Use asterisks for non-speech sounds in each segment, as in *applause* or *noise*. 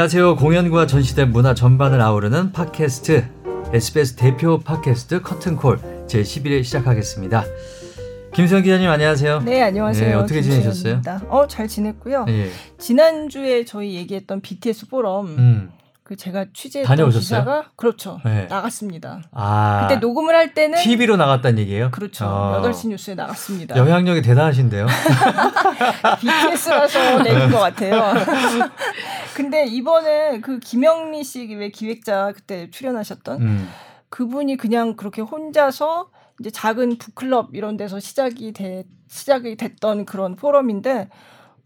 안녕하세요. 공연과 전시대 문화 전반을 아우르는 팟캐스트 SBS 대표 팟캐스트 커튼콜 제 11회 시작하겠습니다. 김수현 기자님 안녕하세요. 네 안녕하세요. 네, 어떻게 지내셨어요? 어잘 지냈고요. 예. 지난 주에 저희 얘기했던 BTS 포럼 음. 그 제가 취재했던 다녀오셨어요? 기사가 그렇죠 네. 나갔습니다. 아, 그때 녹음을 할 때는 TV로 나갔다는 얘기예요? 그렇죠. 어. 8시 뉴스에 나갔습니다. 영향력이 대단하신데요. *laughs* BTS라서 내린 것 같아요. *laughs* 근데 이번에 그 김영미 씨 왜 기획자 그때 출연하셨던 음. 그분이 그냥 그렇게 혼자서 이제 작은 북클럽 이런 데서 시작이 돼 시작이 됐던 그런 포럼인데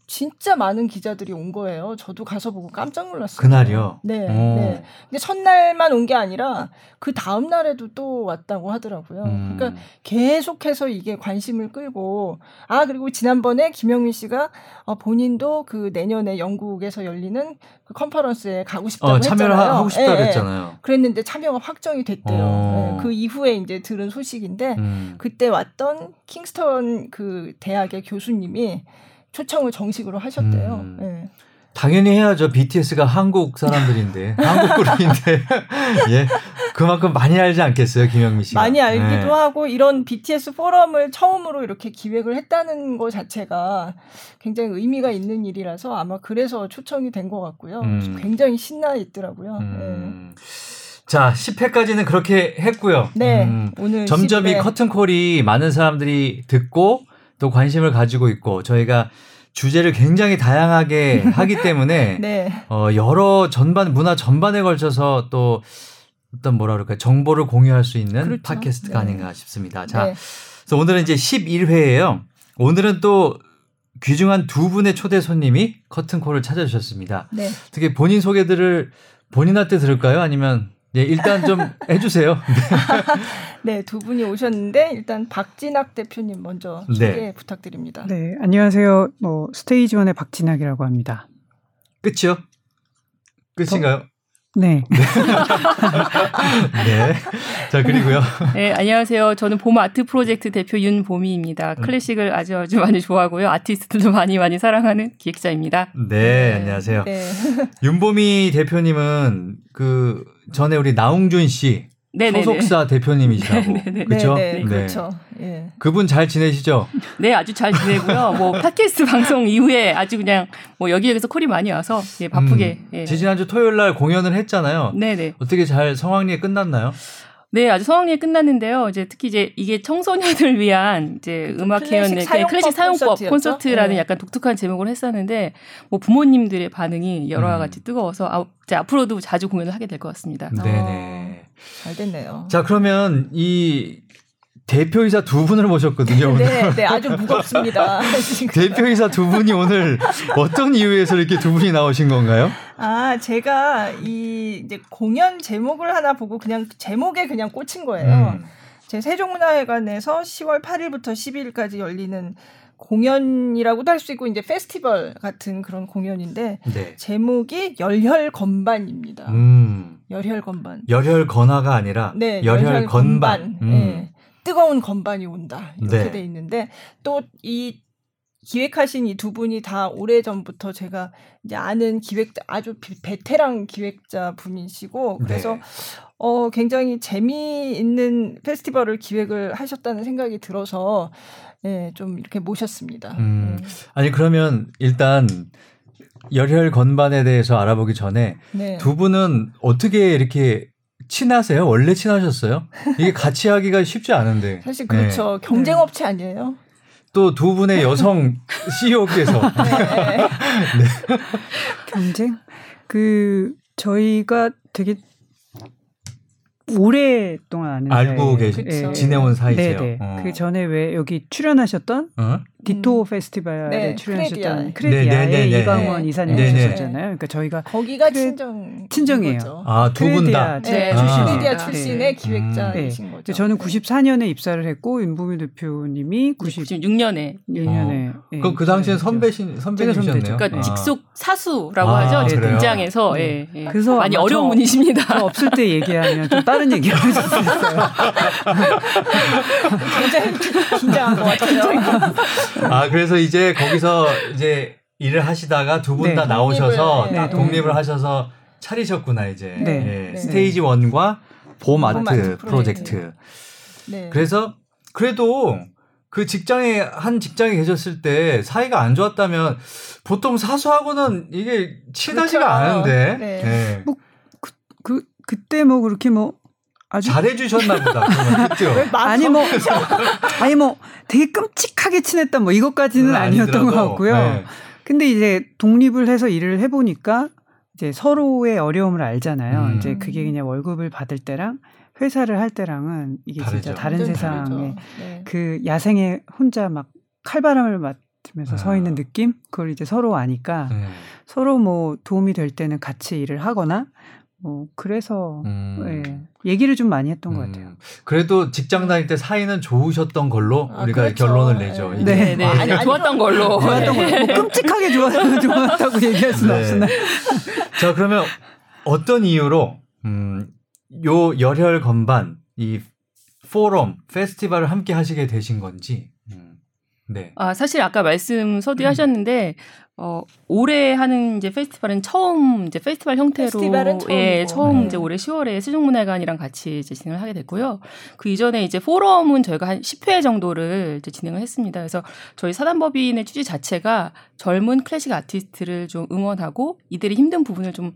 진짜 많은 기자들이 온 거예요. 저도 가서 보고 깜짝 놀랐어요. 그날이요? 네. 네. 근데 첫날만 온 게 아니라 그 다음 날에도 또 왔다고 하더라고요. 음. 그러니까 계속해서 이게 관심을 끌고 아 그리고 지난번에 김영민 씨가 어, 본인도 그 내년에 영국에서 열리는 그 컨퍼런스에 가고 싶다고 어, 참여를 했잖아요. 하고 싶다고 네, 했잖아요. 그랬는데 참여가 확정이 됐대요. 어. 네, 그 이후에 이제 들은 소식인데 음. 그때 왔던 킹스턴 그 대학의 교수님이 초청을 정식으로 하셨대요. 음. 네. 당연히 해야죠. BTS가 한국 사람들인데 *laughs* 한국 그룹인데 *laughs* 예 그만큼 많이 알지 않겠어요, 김영미 씨가. 많이 알기도 네. 하고 이런 BTS 포럼을 처음으로 이렇게 기획을 했다는 것 자체가 굉장히 의미가 있는 일이라서 아마 그래서 초청이 된 것 같고요. 음. 굉장히 신나 있더라고요. 음. 네. 자, 10회까지는 그렇게 했고요. 네. 음, 오늘 점점 10회. 이 커튼콜이 많은 사람들이 듣고 또 관심을 가지고 있고 저희가 주제를 굉장히 다양하게 *laughs* 하기 때문에 네. 어, 여러 전반 문화 전반에 걸쳐서 또 어떤 뭐라 그럴까요 정보를 공유할 수 있는 그렇죠. 팟캐스트가 네. 아닌가 싶습니다. 자, 네. 그래서 오늘은 이제 11회예요. 오늘은 또 귀중한 두 분의 초대 손님이 커튼콜을 찾아주셨습니다. 네. 특히 본인 소개들을 본인한테 들을까요? 아니면 네, 일단 좀 해주세요. *laughs* 네, 두 분이 오셨는데 일단 박진학 대표님 먼저 소개 네. 부탁드립니다. 네, 안녕하세요. 뭐 스테이지 원의 박진학이라고 합니다. 끝이요? 끝인가요? 어? 네. 네. *laughs* 네. 자, 그리고요. 네, 안녕하세요. 저는 봄 아트 프로젝트 대표 윤봄이입니다. 음. 클래식을 아주 아주 많이 좋아하고요. 아티스트도 많이 많이 사랑하는 기획자입니다. 네, 네. 안녕하세요. 네. 윤봄이 대표님은 그 전에 우리 나웅준 씨 네네네. 소속사 대표님이시라고 *laughs* 그렇죠? 네, 그렇죠. 예. 그분 잘 지내시죠? 네, 아주 잘 지내고요. 뭐 팟캐스트 *laughs* 방송 이후에 아주 그냥 뭐 여기저기서 콜이 많이 와서 예, 바쁘게. 음, 예. 지난주 토요일 날 공연을 했잖아요. 네 네. 어떻게 잘 성황리에 끝났나요? 네, 아주 성황리에 끝났는데요. 이제 특히 이제 이게 청소년을 *laughs* 위한 이제 음악 회원의 클래식, 클래식 사용법 콘서트라는 네. 약간 독특한 제목을 했었는데 뭐 부모님들의 반응이 여러 음. 가지 뜨거워서 아, 이제 앞으로도 자주 공연을 하게 될 것 같습니다. 네네. 어, 잘 됐네요. 자, 그러면 이 대표이사 두 분을 모셨거든요. 오늘. 네, 네, 아주 무겁습니다. *laughs* 대표이사 두 분이 오늘 어떤 이유에서 이렇게 두 분이 나오신 건가요? 아, 제가 이 이제 공연 제목을 하나 보고 그냥 제목에 그냥 꽂힌 거예요. 음. 제 세종문화회관에서 10월 8일부터 12일까지 열리는 공연이라고도 할 수 있고 이제 페스티벌 같은 그런 공연인데 네. 제목이 열혈 건반입니다. 음. 열혈 건반. 열혈 건화가 아니라 네, 열혈, 열혈 건반. 건반. 음. 네. 뜨거운 건반이 온다 이렇게 네. 돼 있는데 또 이 기획하신 이 두 분이 다 오래 전부터 제가 이제 아는 기획 아주 베테랑 기획자 분이시고 그래서 네. 어 굉장히 재미있는 페스티벌을 기획을 하셨다는 생각이 들어서 예, 좀 이렇게 모셨습니다. 음, 네. 아니 그러면 일단 열혈 건반에 대해서 알아보기 전에 네. 두 분은 어떻게 이렇게 친하세요? 원래 친하셨어요? 이게 같이 하기가 쉽지 않은데. 사실 그렇죠. 네. 경쟁업체 아니에요? 또 두 분의 여성 CEO께서. *laughs* 네. 네. 경쟁? 그, 저희가 되게 오랫동안 아는 알고 계시 네. 지내온 사이세요. 네네. 어. 그 전에 왜 여기 출연하셨던 어? 디토 음. 페스티벌에 네, 출연하셨던 크레디아의 네, 네, 네, 크레디아의 이사님 하셨잖아요. 그러니까 저희가 거기가 크레... 친정 친정이에요. 아 두 분 다. 네, 출신 크레디아 출신의 기획자이신 거죠. 저는 94년에 입사를 했고 윤보미 대표님이 96년에 6년에. 그럼 그 당시엔 선배신 선배님이셨네요. 그러니까 아. 직속 사수라고 아, 하죠. 제 입장에서 예, 예. 그래서 많이 어려운 분이십니다. 없을 때 얘기하면 좀 다른 얘기를 하실 수 있어요. *laughs* 굉장히 긴장한 것 같아요. *laughs* 아, 그래서 이제 거기서 이제 일을 하시다가 두 분다 네. 나오셔서 네. 독립을 하셔서 차리셨구나 이제 네. 예. 스테이지 원과 봄 아트 프로젝트. 네. 그래서 그래도 그 직장에 한 직장에 계셨을 때 사이가 안 좋았다면 보통 사수하고는 이게 친하지가 그렇죠. 않은데. 네. 네. 뭐 그, 그 그때 뭐 그렇게 뭐 아주 잘해주셨나 보다. 그죠? 아니 뭐 *laughs* 아니 뭐 되게 끔찍하게 친했다 뭐 이것까지는 아니었던 것 같고요. 네. 근데 이제 독립을 해서 일을 해보니까 이제 서로의 어려움을 알잖아요. 음. 이제 그게 그냥 월급을 받을 때랑 회사를 할 때랑은 이게 다르죠. 진짜 다른 세상에 네. 그 야생에 혼자 막 칼바람을 맞으면서 아. 서 있는 느낌? 그걸 이제 서로 아니까 네. 서로 뭐 도움이 될 때는 같이 일을 하거나 뭐 그래서 음. 네, 얘기를 좀 많이 했던 음. 것 같아요. 그래도 직장 다닐 때 사이는 좋으셨던 걸로 아, 우리가 그렇죠. 결론을 내죠. 네, 네, 네. 아, 아니, 좋았던 걸로. *laughs* 좋았던 걸로. 뭐 끔찍하게 좋았, *laughs* 좋았다고 얘기할 수는 네. 없으나. 자 그러면 어떤 이유로 음, 요 열혈 건반 이 포럼 페스티벌을 함께 하시게 되신 건지. 음, 네. 아 사실 아까 말씀 서두에 음. 하셨는데 어, 올해 하는 이제 페스티벌은 처음 이제 페스티벌 형태로 예, 처음 네. 이제 올해 10월에 세종문화관이랑 같이 이제 진행을 하게 됐고요. 그 이전에 이제 포럼은 저희가 한 10회 정도를 이제 진행을 했습니다. 그래서 저희 사단법인의 취지 자체가 젊은 클래식 아티스트를 좀 응원하고 이들의 힘든 부분을 좀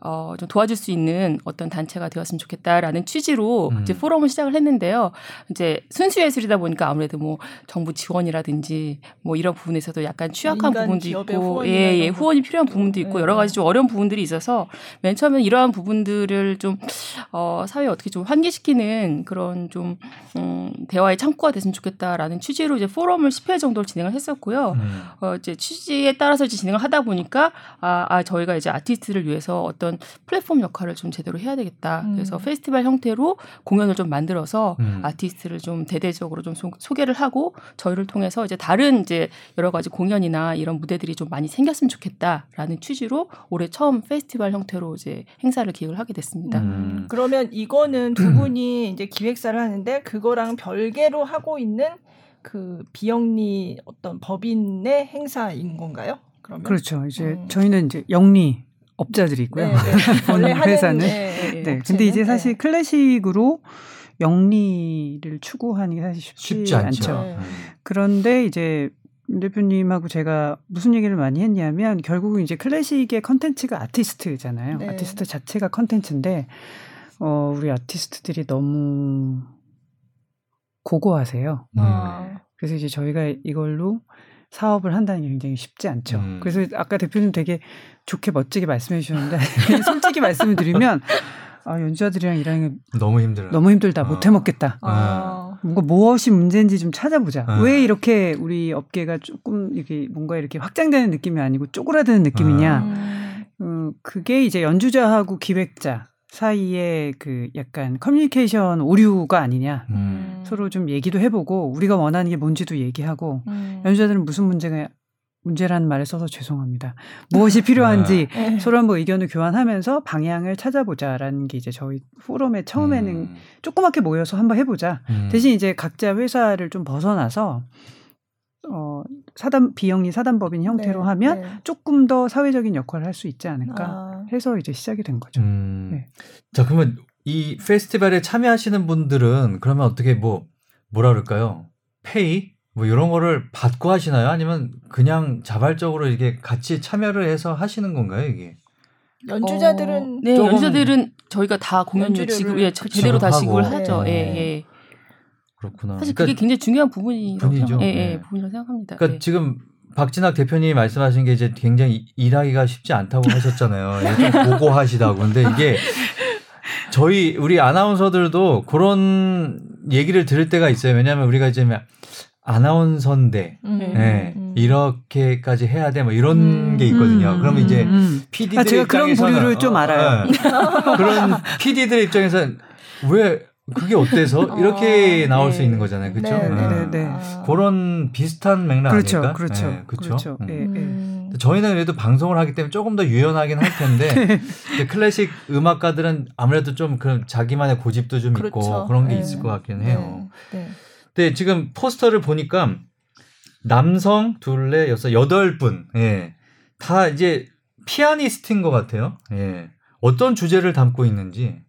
어, 좀 도와줄 수 있는 어떤 단체가 되었으면 좋겠다라는 취지로 음. 이제 포럼을 시작을 했는데요. 이제 순수 예술이다 보니까 아무래도 뭐 정부 지원이라든지 뭐 이런 부분에서도 약간 취약한 부분도 있고 예, 예, 후원이 필요한 부분도 있고 네. 여러 가지 좀 어려운 부분들이 있어서 맨 처음에 이러한 부분들을 좀 어, 사회에 어떻게 좀 환기시키는 그런 좀 음, 대화의 창구가 됐으면 좋겠다라는 취지로 이제 포럼을 10회 정도를 진행을 했었고요. 음. 어, 이제 취지에 따라서 이제 진행을 하다 보니까 아, 아 저희가 이제 아티스트를 위해서 어떤 플랫폼 역할을 좀 제대로 해야 되겠다. 음. 그래서 페스티벌 형태로 공연을 좀 만들어서 음. 아티스트를 좀 대대적으로 좀 소, 개를 하고 저희를 통해서 이제 다른 이제 여러 가지 공연이나 이런 무대들이 좀 많이 생겼으면 좋겠다라는 취지로 올해 처음 페스티벌 형태로 이제 행사를 기획을 하게 됐습니다. 음. 그러면 이거는 두 분이 이제 기획사를 하는데 그거랑 별개로 하고 있는 그 비영리 어떤 법인의 행사인 건가요? 그러면? 그렇죠. 이제 음. 저희는 이제 영리 업자들이 있고요. 네, 네. *laughs* 원래 회사는. 네, 네, 네. 근데 이제 사실 네. 클래식으로 영리를 추구하는 게 사실 쉽지, 쉽지 않죠. 않죠. 네. 그런데 이제 대표님하고 제가 무슨 얘기를 많이 했냐면 결국은 이제 클래식의 컨텐츠가 아티스트잖아요. 네. 아티스트 자체가 컨텐츠인데 어 우리 아티스트들이 너무 고고하세요. 아. 그래서 이제 저희가 이걸로 사업을 한다는 게 굉장히 쉽지 않죠. 음. 그래서 아까 대표님 되게 좋게 멋지게 말씀해 주셨는데 *laughs* 솔직히 말씀을 드리면 아, 연주자들이랑 일하는 게 너무 힘들어. 너무 힘들다. 어. 못 해 먹겠다. 어. 뭔가 무엇이 문제인지 좀 찾아보자. 어. 왜 이렇게 우리 업계가 조금 이렇게 뭔가 이렇게 확장되는 느낌이 아니고 쪼그라드는 느낌이냐. 음. 음, 그게 이제 연주자하고 기획자 사이에 그 약간 커뮤니케이션 오류가 아니냐. 음. 서로 좀 얘기도 해보고 우리가 원하는 게 뭔지도 얘기하고 음. 연주자들은 무슨 문제가 문제라는 말을 써서 죄송합니다. 무엇이 필요한지 네. 서로 한번 의견을 교환하면서 방향을 찾아보자라는 게 이제 저희 포럼에 처음에는 음. 조그맣게 모여서 한번 해보자. 음. 대신 이제 각자 회사를 좀 벗어나서 어, 사단 비영리 사단법인 형태로 네, 하면 네. 조금 더 사회적인 역할을 할 수 있지 않을까 아. 해서 이제 시작이 된 거죠. 음. 네. 자 그러면 이 페스티벌에 참여하시는 분들은 그러면 어떻게 뭐 뭐라 그럴까요? 페이 뭐 이런 거를 받고 하시나요? 아니면 그냥 자발적으로 이게 같이 참여를 해서 하시는 건가요, 이게? 연주자들은 어, 네, 연주자들은 저희가 다 공연료 지급 예, 제대로 다 지급을 하죠. 네. 예, 예. 그렇구나. 사실 그게 그러니까 굉장히 중요한 부분이라고 분이죠. 예, 예, 네. 부분이라고 생각합니다. 그러니까 네. 지금 박진학 대표님이 말씀하신 게 이제 굉장히 일하기가 쉽지 않다고 하셨잖아요. 좀 고고하시다고. 근데 이게 저희 우리 아나운서들도 그런 얘기를 들을 때가 있어요. 왜냐하면 우리가 이제 아나운서인데 음. 네, 음. 이렇게까지 해야 돼 뭐 이런 음. 게 있거든요. 음. 그러면 이제 PD들 아, 제가 그런 부류를 좀 어, 알아요. 네. *laughs* 그런 PD들 입장에서 왜 그게 어때서 어, 이렇게 어, 나올 네. 수 있는 거잖아요, 그렇죠? 네, 네, 네, 네. 아. 그런 비슷한 맥락 그렇죠, 아닐까? 그렇죠, 네, 그렇죠. 그렇죠. 음. 저희는 그래도 방송을 하기 때문에 조금 더 유연하긴 할 텐데 *laughs* 클래식 음악가들은 아무래도 좀 그런 자기만의 고집도 좀 그렇죠. 있고 그런 게 있을 것 같긴 해요. 네. 네, 지금 포스터를 보니까 남성 둘레 여섯 여덟 분. 예. 다 이제 피아니스트인 것 같아요. 예. 어떤 주제를 담고 있는지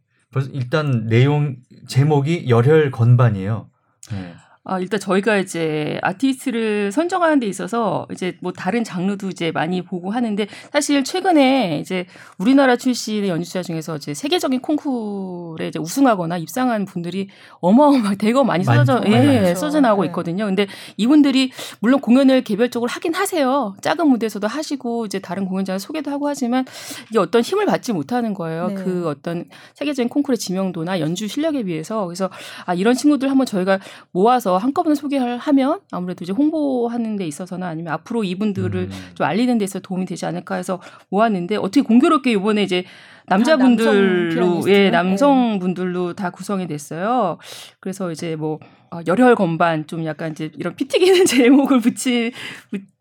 일단 내용 제목이 열혈 건반이에요. 예. 아, 일단 저희가 이제 아티스트를 선정하는 데 있어서 이제 뭐 다른 장르도 이제 많이 보고 하는데 사실 최근에 이제 우리나라 출신의 연주자 중에서 이제 세계적인 콩쿠르에 이제 우승하거나 입상한 분들이 어마어마하게 대거 많이 쏟아져, 예, 쏟아져 나오고 네. 있거든요. 근데 이분들이 물론 공연을 개별적으로 하긴 하세요. 작은 무대에서도 하시고 이제 다른 공연자 소개도 하고 하지만 이게 어떤 힘을 받지 못하는 거예요. 네. 그 어떤 세계적인 콩쿠르의 지명도나 연주 실력에 비해서 그래서 아, 이런 친구들 한번 저희가 모아서 한꺼번에 소개를 하면 아무래도 이제 홍보하는 데 있어서나 아니면 앞으로 이분들을 음. 좀 알리는 데 있어서 도움이 되지 않을까 해서 모았는데 어떻게 공교롭게 이번에 이제 남자분들로 예 남성분들로 다 구성이 됐어요. 그래서 이제 뭐 어, 열혈 건반 좀 약간 이제 이런 피 튀기는 *laughs* 제목을 붙이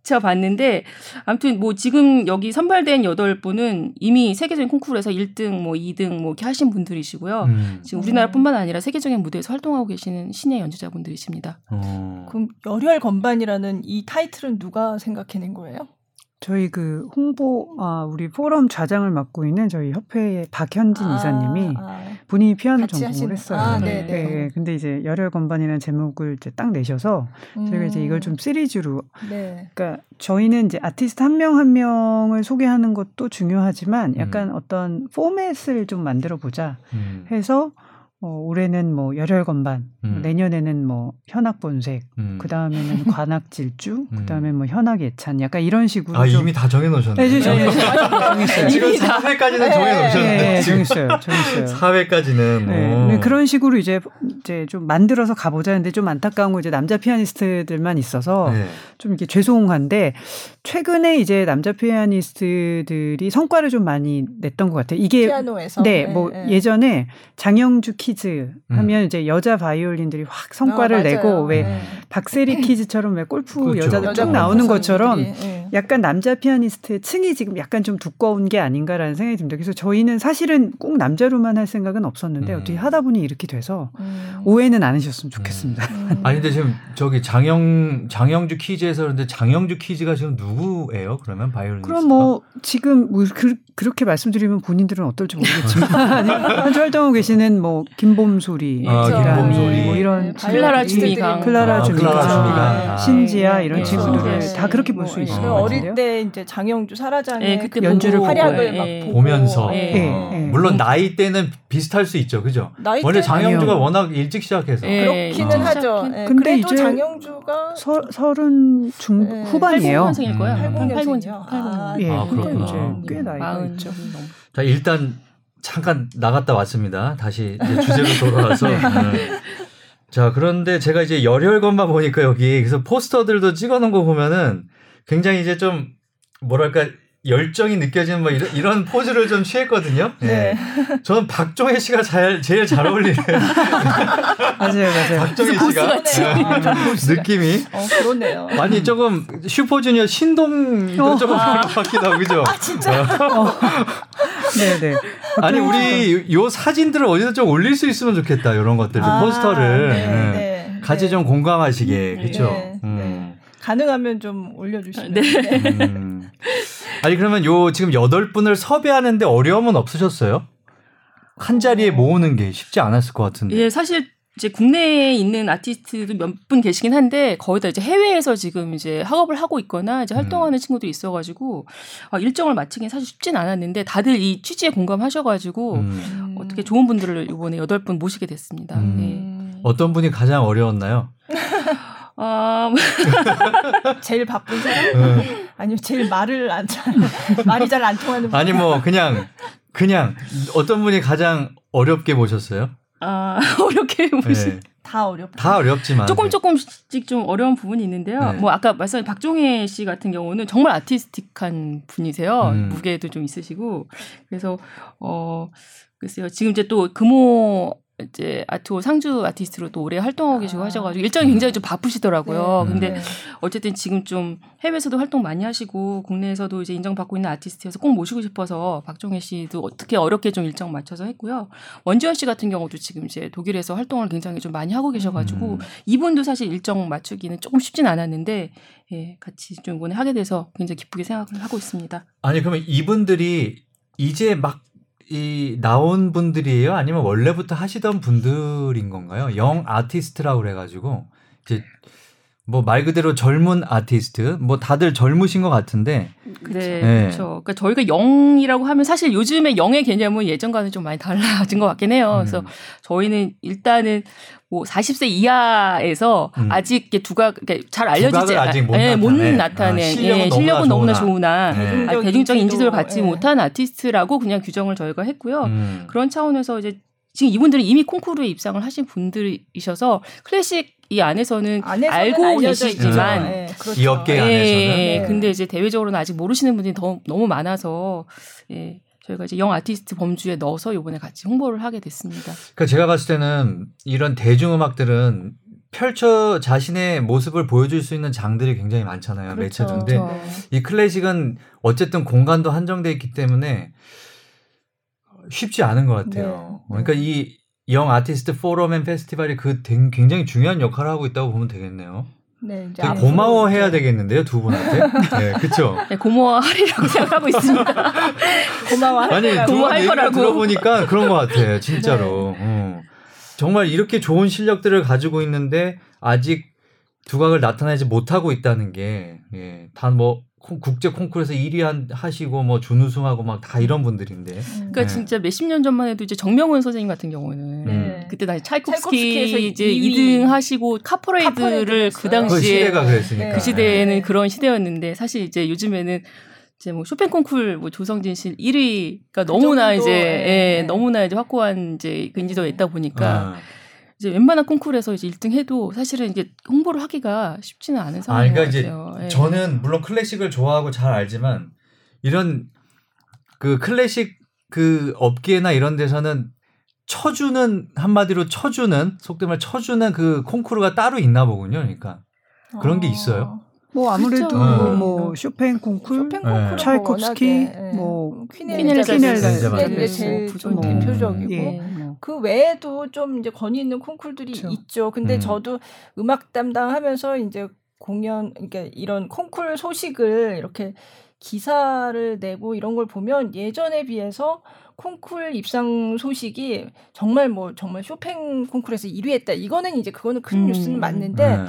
붙여봤는데 아무튼 뭐 지금 여기 선발된 여덟 분은 이미 세계적인 콩쿠르에서 1등 뭐 2등 뭐 이렇게 하신 분들이시고요. 음. 지금 우리나라뿐만 아니라 세계적인 무대에서 활동하고 계시는 신예 연주자분들이십니다. 어. 그럼 열혈 건반이라는 이 타이틀은 누가 생각해낸 거예요? 저희 그 홍보 아 우리 포럼 좌장을 맡고 있는 저희 협회의 박현진 아, 이사님이 아, 본인이 피아노 전공을 했어요. 아, 네, 네. 네. 근데 이제 열혈 건반이라는 제목을 이제 딱 내셔서 음. 저희가 이제 이걸 좀 음. 시리즈로 네. 그러니까 저희는 이제 아티스트 한 명한 한 명을 소개하는 것도 중요하지만 약간 음. 어떤 포맷을 좀 만들어 보자 음. 해서 어, 올해는 뭐 열혈 건반, 음. 내년에는 뭐 현악 본색, 음. 그 다음에는 *laughs* 관악 질주, 그 다음에 뭐 현악 예찬, 약간 이런 식으로. 아 좀... 이미 다 정해놓으셨네요. 네, 정했어요. *laughs* 지금 4회까지는 정해놓으셨네요. 네, 정했어요. 정했어요. 4회까지는. 네, 네, 그런 식으로 이제 이제 좀 만들어서 가보자 했는데 좀 안타까운 거 이제 남자 피아니스트들만 있어서 네. 좀 이렇게 죄송한데 최근에 이제 남자 피아니스트들이 성과를 좀 많이 냈던 것 같아요. 이게 피아노에서. 네, 뭐 네, 예전에 장영주 kids 하면 음. 이제 여자 바이올린들이 확 성과를 어, 내고 왜 네. 박세리 kids처럼 왜 골프 그렇죠. 여자들 쭉 나오는 것처럼 네. 약간 남자 피아니스트의 층이 지금 약간 좀 두꺼운 게 아닌가라는 생각이 듭니다. 그래서 저희는 사실은 꼭 남자로만 할 생각은 없었는데 음. 어떻게 하다 보니 이렇게 돼서 음. 오해는 안 하셨으면 좋겠습니다. 음. 아니 근데 지금 저기 장영 장영주 키즈에서 그런데 장영주 키즈가 지금 누구예요? 그러면 바이올린 그럼 뭐 지금 뭐 그, 그렇게 말씀드리면 본인들은 어떨지 모르겠지만 *laughs* *laughs* 현재 활동하고 계시는 뭐 김봄소리, 아, 김봄소리, 뭐 이런 네, 클라라 주미강, 클라라 주미강, 신지아 이런 네. 친구들을 네. 다 그렇게 볼 수 있어요. 그 어릴 때 이제 장영주 사라장의 네, 그 연주를 활약을 막 네. 보면서 물론 나이 때는 비슷할 수 있죠, 그죠? 원래 장영주가 아니요. 워낙 일찍 시작해서 그렇기는 아. 하죠. 근데 이제 장영주가 서, 서른 중 후반이에요. 80년생일 거예요. 80년생. 아, 예, 아, 그렇구나. 꽤 나이가 있죠. 자 일단 잠깐 나갔다 왔습니다. 다시 주제로 돌아와서. *laughs* 네. 네. 자, 그런데 제가 이제 열혈건만 보니까 여기 그래서 포스터들도 찍어 놓은 거 보면은 굉장히 이제 좀 뭐랄까 열정이 느껴지는 뭐 이런, 이런 포즈를 좀 취했거든요. 네. 네. 저는 박종혜 씨가 잘, 제일 잘 어울리는. *laughs* 맞아요, 맞아요. 박종혜 씨가. 아, 느낌이. 어, 그렇네요. 아니, 조금 슈퍼주니어 신동도 어. 조금 아. 같기도 하고, 그죠? 아, 진짜? 어. 네네. 아니, 우리 요 사진들을 어디서 좀 올릴 수 있으면 좋겠다, 이런 것들. 아, 포스터를. 네, 네. 네. 같이 좀 공감하시게, 그죠? 네, 음. 가능하면 좀 올려주시면. 네. 음. 아니 그러면 요 지금 여덟 분을 섭외하는데 어려움은 없으셨어요? 한 자리에 모으는 게 쉽지 않았을 것 같은데. 예, 사실 이제 국내에 있는 아티스트도 몇 분 계시긴 한데 거의 다 이제 해외에서 지금 이제 학업을 하고 있거나 이제 활동하는 음. 친구들이 있어가지고 아, 일정을 맞추긴 사실 쉽진 않았는데 다들 이 취지에 공감하셔가지고 음. 어떻게 좋은 분들을 이번에 여덟 분 모시게 됐습니다. 음. 네. 어떤 분이 가장 어려웠나요? *laughs* 어... *laughs* 제일 바쁜 사람? 네. 아니면 제일 말을 안 잘, 말이 잘 안 통하는 분? 아니 뭐 그냥 그냥 어떤 분이 가장 어렵게 보셨어요? 아 *laughs* 어렵게 보시. 네. 다 어렵다. 다 어렵지만 조금 조금씩 좀 어려운 부분이 있는데요. 네. 뭐 아까 말씀하신 박종혜 씨 같은 경우는 정말 아티스틱한 분이세요. 음. 무게도 좀 있으시고 그래서 어 글쎄요. 지금 이제 또 금호 이제 아트호 상주 아티스트로 또 오래 활동하고 계시고 아. 하셔가지고 일정이 굉장히 좀 바쁘시더라고요. 네. 근데 네. 어쨌든 지금 좀 해외에서도 활동 많이 하시고 국내에서도 이제 인정받고 있는 아티스트여서 꼭 모시고 싶어서 박종혜 씨도 어떻게 어렵게 좀 일정 맞춰서 했고요. 원지현 씨 같은 경우도 지금 이제 독일에서 활동을 굉장히 좀 많이 하고 계셔가지고 음. 이분도 사실 일정 맞추기는 조금 쉽진 않았는데 예, 같이 좀 이번에 하게 돼서 굉장히 기쁘게 생각을 하고 있습니다. 아니 그러면 이분들이 이제 막 이 나온 분들이에요? 아니면 원래부터 하시던 분들인 건가요? 영 아티스트라고 그래가지고 이제 뭐 말 그대로 젊은 아티스트 뭐 다들 젊으신 것 같은데 네, 네. 그렇죠. 그러니까 저희가 영이라고 하면 사실 요즘에 영의 개념은 예전과는 좀 많이 달라진 것 같긴 해요. 그래서 음. 저희는 일단은 뭐 40세 이하에서 음. 아직 두각 잘 알려지지 아직 못, 예, 못 나타낸 아, 실력은, 예, 실력은 너무나, 좋으나, 네. 아, 대중적 인지도를 받지 네. 못한 아티스트라고 그냥 규정을 저희가 했고요. 음. 그런 차원에서 이제 지금 이분들은 이미 콩쿠르에 입상을 하신 분들이셔서 클래식 이 안에서는 알고 계시지만 네, 그렇죠. 이 업계 안에서는 예, 네. 근데 이제 대외적으로는 아직 모르시는 분들이 더 너무 많아서 예. 저희가 이제 영 아티스트 범주에 넣어서 이번에 같이 홍보를 하게 됐습니다. 그러니까 제가 봤을 때는 이런 대중음악들은 펼쳐 자신의 모습을 보여줄 수 있는 장들이 굉장히 많잖아요. 그렇죠. 매체인데 그렇죠. 이 클래식은 어쨌든 공간도 한정돼 있기 때문에 쉽지 않은 것 같아요. 네. 그러니까 이 Young Artist Forum and Festival이 그 굉장히 중요한 역할을 하고 있다고 보면 되겠네요. 네, 이제 고마워해야 되겠는데요 두 분한테. *laughs* 네, 그렇죠. 네, 고마워하리라고 생각하고 있습니다. *laughs* 고마워할 아니 고마워할 거라고 들어보니까 그런 것 같아, 진짜로. 네. 어. 정말 이렇게 좋은 실력들을 가지고 있는데 아직 두각을 나타내지 못하고 있다는 게 예, 단뭐 국제 콩쿠르에서 1위 한, 하시고 뭐 준우승하고 막 다 이런 분들인데. 그러니까 네. 진짜 몇십 년 전만 해도 이제 정명훈 선생님 같은 경우는 네. 그때 나 차이콥스키 이제 2등 하시고 카퍼레이드를 그 당시에 그 시대가 그랬으니까. 그 시대에는 네. 그런 시대였는데 사실 이제 요즘에는 이제 뭐 쇼팽 콩쿨 뭐 조성진 씨 1위가 그 너무나 정도, 이제 예, 네. 너무나 이제 확고한 이제 그 인지도가 있다 보니까 아. 이제 웬만한 콩쿠르에서 이제 1등 해도 사실은 이게 홍보를 하기가 쉽지는 않은 상황인 아, 그러니까 이제 예. 저는 물론 클래식을 좋아하고 잘 알지만 이런 그 클래식 그 업계나 이런 데서는 쳐주는 한마디로 쳐주는 속된 말 쳐주는 그 콩쿠르가 따로 있나 보군요. 그러니까 그런 게 아. 있어요. 뭐 아무래도 뭐, 뭐 쇼팽 콩쿨, 쇼팽 콩쿨 차이콥스키, 뭐 퀴넬 퀴넬 제일 좀 대표적이고. 예. 그 외에도 좀 이제 권위 있는 콩쿨들이 그렇죠. 있죠. 근데 음. 저도 음악 담당하면서 이제 공연 그러니까 이런 콩쿨 소식을 이렇게 기사를 내고 이런 걸 보면 예전에 비해서 콩쿨 입상 소식이 정말 뭐 정말 쇼팽 콩쿨에서 1위 했다. 이거는 이제 그거는 큰 음. 뉴스는 맞는데 네.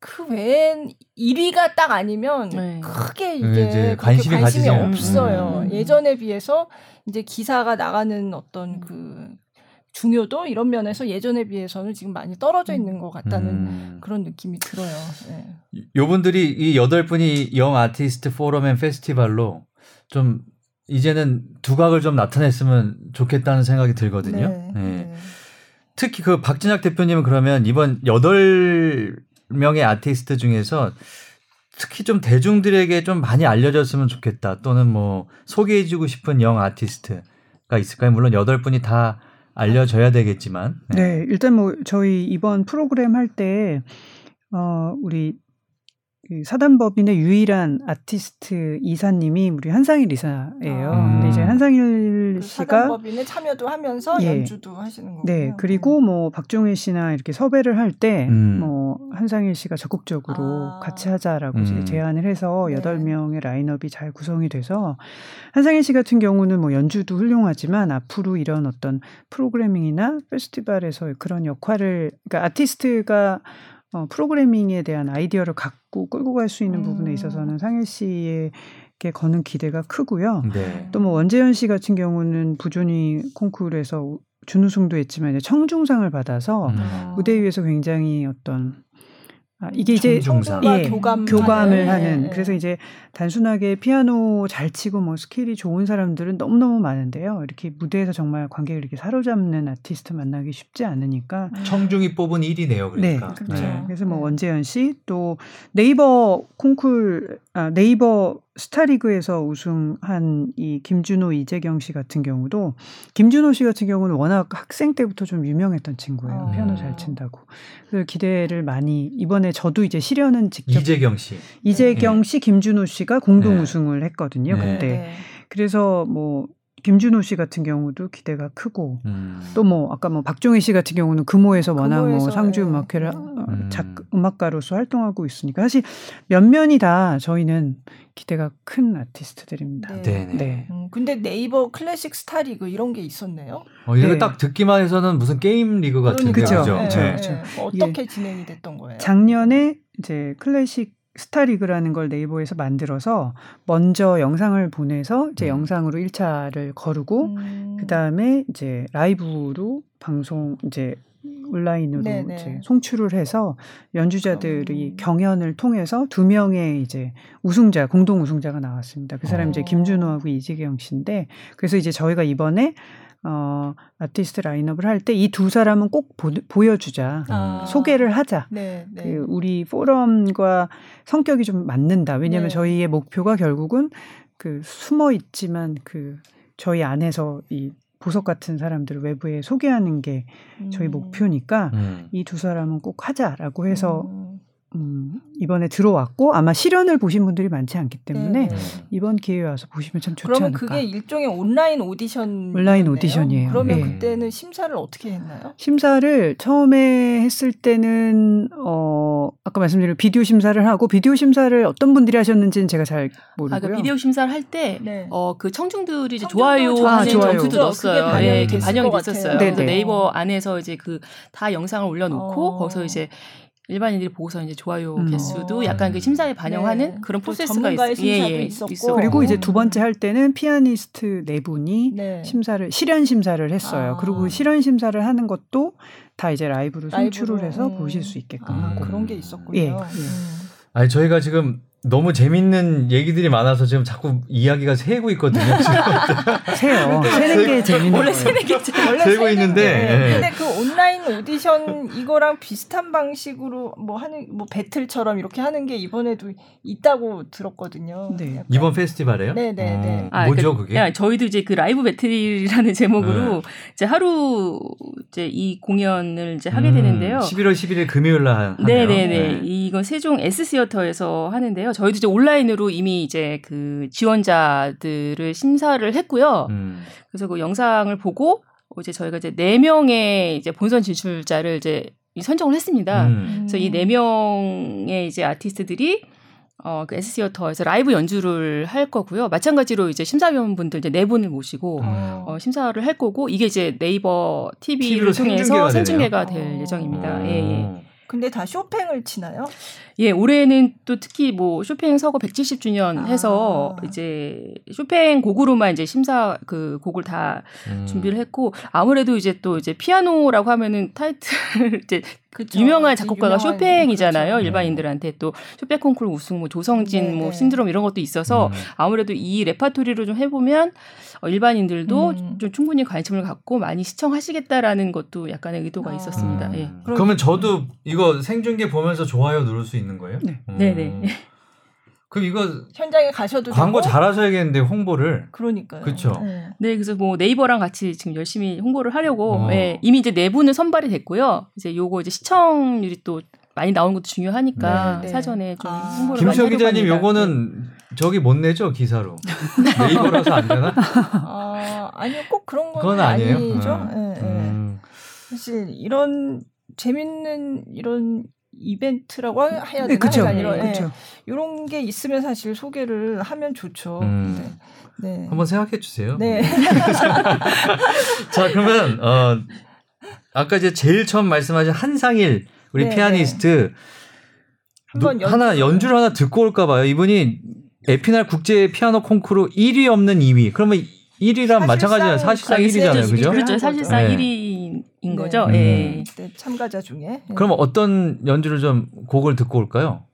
그 외엔 1위가 딱 아니면 네. 크게 이게 관심이, 관심이 없어요. 음. 예전에 비해서 이제 기사가 나가는 어떤 그 중요도 이런 면에서 예전에 비해서는 지금 많이 떨어져 있는 것 같다는 음. 그런 느낌이 들어요. 네. 요분들이 이 여덟 분이 Young Artist Forum and Festival로 좀 이제는 두각을 좀 나타냈으면 좋겠다는 생각이 들거든요. 네. 네. 네. 특히 그 박진학 대표님은 그러면 이번 여덟 명의 아티스트 중에서 특히 좀 대중들에게 좀 많이 알려졌으면 좋겠다 또는 뭐 소개해주고 싶은 young artist가 있을까요? 물론 여덟 분이 다 알려져야 되겠지만. 네. 네, 일단 뭐 저희 이번 프로그램 할 때 어, 우리 그 사단법인의 유일한 아티스트 이사님이 우리 한상일 이사예요. 아. 근데 이제 한상일 그 씨가 사단법인에 참여도 하면서 예. 연주도 하시는 거고요. 네, 그리고 네. 뭐 박종혜 씨나 이렇게 섭외를 할 때뭐 음. 한상일 씨가 적극적으로 아. 같이 하자라고 음. 제안을 해서 네. 여덟 네. 명의 라인업이 잘 구성이 돼서 한상일 씨 같은 경우는 뭐 연주도 훌륭하지만 앞으로 이런 어떤 프로그래밍이나 페스티벌에서 그런 역할을 그러니까 아티스트가 어, 프로그래밍에 대한 아이디어를 갖고 끌고 갈 수 있는 음. 부분에 있어서는 상일 씨에게 거는 기대가 크고요. 네. 또뭐 원재현 씨 같은 경우는 부존이 콩쿠르에서 준우승도 했지만 청중상을 받아서 음. 무대 위에서 굉장히 어떤 아, 이게 이제 예, 교감 교감을 하는 예. 그래서 이제 단순하게 피아노 잘 치고 뭐 skill이 좋은 사람들은 너무 너무 많은데요. 이렇게 무대에서 정말 관객을 이렇게 사로잡는 아티스트 만나기 쉽지 않으니까 음. 청중이 뽑은 1위네요. 그러니까. 네, 그렇죠. 네. 그래서 뭐 네. 원재현 씨 또 네이버 콩쿨 아, 네이버 스타리그에서 우승한 이 김준호 이재경 씨 같은 경우도 김준호 씨 같은 경우는 워낙 학생 때부터 좀 유명했던 친구예요. 아. 피아노 잘 친다고. 그래서 기대를 많이 이번에 저도 이제 실현은 직접 이재경 씨 이재경 씨, 김준호 씨가 공동 네. 우승을 했거든요. 네. 그때. 네. 그래서 뭐 김준호 씨 같은 경우도 기대가 크고 음. 또뭐 아까 뭐 박종희 씨 같은 경우는 금호에서 워낙 뭐 금호에서, 뭐 상주 음악회를 어, 음. 작 음악가로서 활동하고 있으니까 사실 면면이 다 저희는 기대가 큰 아티스트들입니다. 네. 네. 네. 음, 근데 네이버 클래식 스타 리그 이런 게 있었네요. 어, 이거 네. 딱 듣기만 해서는 무슨 게임 리그 같은 그죠. 그죠. 네. 네. 어떻게 진행이 됐던 거예요? 작년에 이제 클래식 스타리그라는 걸 네이버에서 만들어서 먼저 영상을 보내서 이제 음. 영상으로 1차를 거르고 음. 그다음에 이제 라이브로 방송 이제 온라인으로 네네. 이제 송출을 해서 연주자들이 음. 경연을 통해서 두 명의 이제 우승자 공동 우승자가 나왔습니다. 그 사람이 어. 이제 김준호하고 이재경 씨인데 그래서 이제 저희가 이번에 어, 아티스트 라인업을 할 때 이 두 사람은 꼭 보, 여주자 아. 소개를 하자. 네, 네. 그 우리 포럼과 성격이 좀 맞는다. 왜냐하면 네. 저희의 목표가 결국은 그 숨어 있지만 그 저희 안에서 이 보석 같은 사람들을 외부에 소개하는 게 저희 음. 목표니까 음. 이두 사람은 꼭 하자라고 해서 음. 음, 이번에 들어왔고 아마 실현을 보신 분들이 많지 않기 때문에 네. 이번 기회에 와서 보시면 참 좋지 그러면 않을까. 그게 일종의 온라인 오디션 온라인 오디션이에요. 그러면 네. 그때는 심사를 어떻게 했나요? 심사를 처음에 했을 때는 어 아까 말씀드린 비디오 심사를 하고 비디오 심사를 어떤 분들이 하셨는지는 제가 잘 모르고요. 아, 그러니까 비디오 심사를 할때 네. 어그 청중들이 이제 좋아요 하는 좋아요. 점수도 넣었어요. 반영이, 네, 반영이 됐었어요. 네이버 안에서 이제 그 다 영상을 올려놓고 어. 거기서 이제 일반인들이 보고서 이제 좋아요 음. 개수도 어. 약간 그 심사에 반영하는 네. 그런 프로세스가 있, 예, 예, 있었고 그리고 이제 두 번째 할 때는 피아니스트 네 분이 네. 심사를 실현 심사를 했어요. 아. 그리고 실현 심사를 하는 것도 다 이제 라이브로, 라이브로. 송출을 해서 음. 보실 수 있게끔 아, 그런 게 있었군요. 예. 예. 음. 아니 저희가 지금 너무 재밌는 얘기들이 많아서 지금 자꾸 이야기가 새고 있거든요. *laughs* 새요. 새는 게 재밌는 원래 새는 게 원래 새고 있는데. 네. 근데 그 온라인 오디션 이거랑 비슷한 방식으로 뭐 하는 뭐 배틀처럼 이렇게 하는 게 이번에도 있다고 들었거든요. 네. 이번 페스티벌에요? 네, 네, 네. 어, 아, 뭐죠, 그게? 야, 저희도 이제 그 라이브 배틀이라는 제목으로 네. 이제 하루 이제 이 공연을 이제 하게 음, 되는데요. 11월 11일 금요일 날 네, 네, 네. 이건 세종 S 시어터에서 하는데요. 저희도 이제 온라인으로 이미 이제 그 지원자들을 심사를 했고요. 음. 그래서 그 영상을 보고 이제 저희가 이제 네 명의 이제 본선 진출자를 이제 선정을 했습니다. 음. 그래서 이 네 명의 이제 아티스트들이 어, 그 S시어터에서 라이브 연주를 할 거고요. 마찬가지로 이제 심사위원분들 이제 네 분을 모시고 음. 어, 심사를 할 거고 이게 이제 네이버 TV를 통해서 생중계가 될 예정입니다. 예, 예. 근데 다 쇼팽을 치나요? 예, 올해는 또 특히 뭐 쇼팽 서거 170주년 아. 해서 이제 쇼팽 곡으로만 이제 심사 그 곡을 다 음. 준비를 했고 아무래도 이제 또 이제 피아노라고 하면은 타이틀 *laughs* 이제 그쵸. 유명한 작곡가가 유명한, 쇼팽이잖아요. 그렇죠. 일반인들한테 또 쇼팽 콩쿠르 우승 뭐 조성진 네, 뭐 네. 신드롬 이런 것도 있어서 음. 아무래도 이 레파토리를 좀 해보면 어, 일반인들도 음. 좀 충분히 관심을 갖고 많이 시청하시겠다라는 것도 약간의 의도가 아. 있었습니다. 음. 예. 그러면 저도 이거 생중계 보면서 좋아요 누를 수 있는 거예요? 네. 음. 네네. 그럼 이거 현장에 가셔도 광고 되고? 잘하셔야겠는데 홍보를 그러니까요. 그렇죠. 네. 네. 그래서 뭐 네이버랑 같이 지금 열심히 홍보를 하려고 어. 네, 이미 이제 내부는 선발이 됐고요. 이제 요거 이제 시청률이 또 많이 나오는 것도 중요하니까 네, 네. 사전에 좀 아. 홍보를 김수영 기자님 요거는 저기 못 내죠 기사로 *laughs* 네이버라서 안 되나? 아 아니요 꼭 그런 건 아니에요. 아니죠. 음. 네, 음. 사실 이런 재밌는 이런 이벤트라고 해야 되나? 네, 그쵸, 아니라 네, 그쵸. 이런 게 있으면 사실 소개를 하면 좋죠. 음. 네. 네. 한번 생각해 주세요. 네. *laughs* 자 그러면 어 아까 이제 제일 처음 말씀하신 한상일 우리 네, 피아니스트 노, 하나 연주를 하나 듣고 올까 봐요. 이분이 에피날 국제 피아노 콩쿠르 1위 없는 2위. 그러면 1위랑 마찬가지잖아요. 사실상 1위잖아요. 그죠? 그렇죠. 사실상 네. 1위 인 거죠. 네. 예. 네. 참가자 중에. 그럼 어떤 연주를 좀 곡을 듣고 올까요?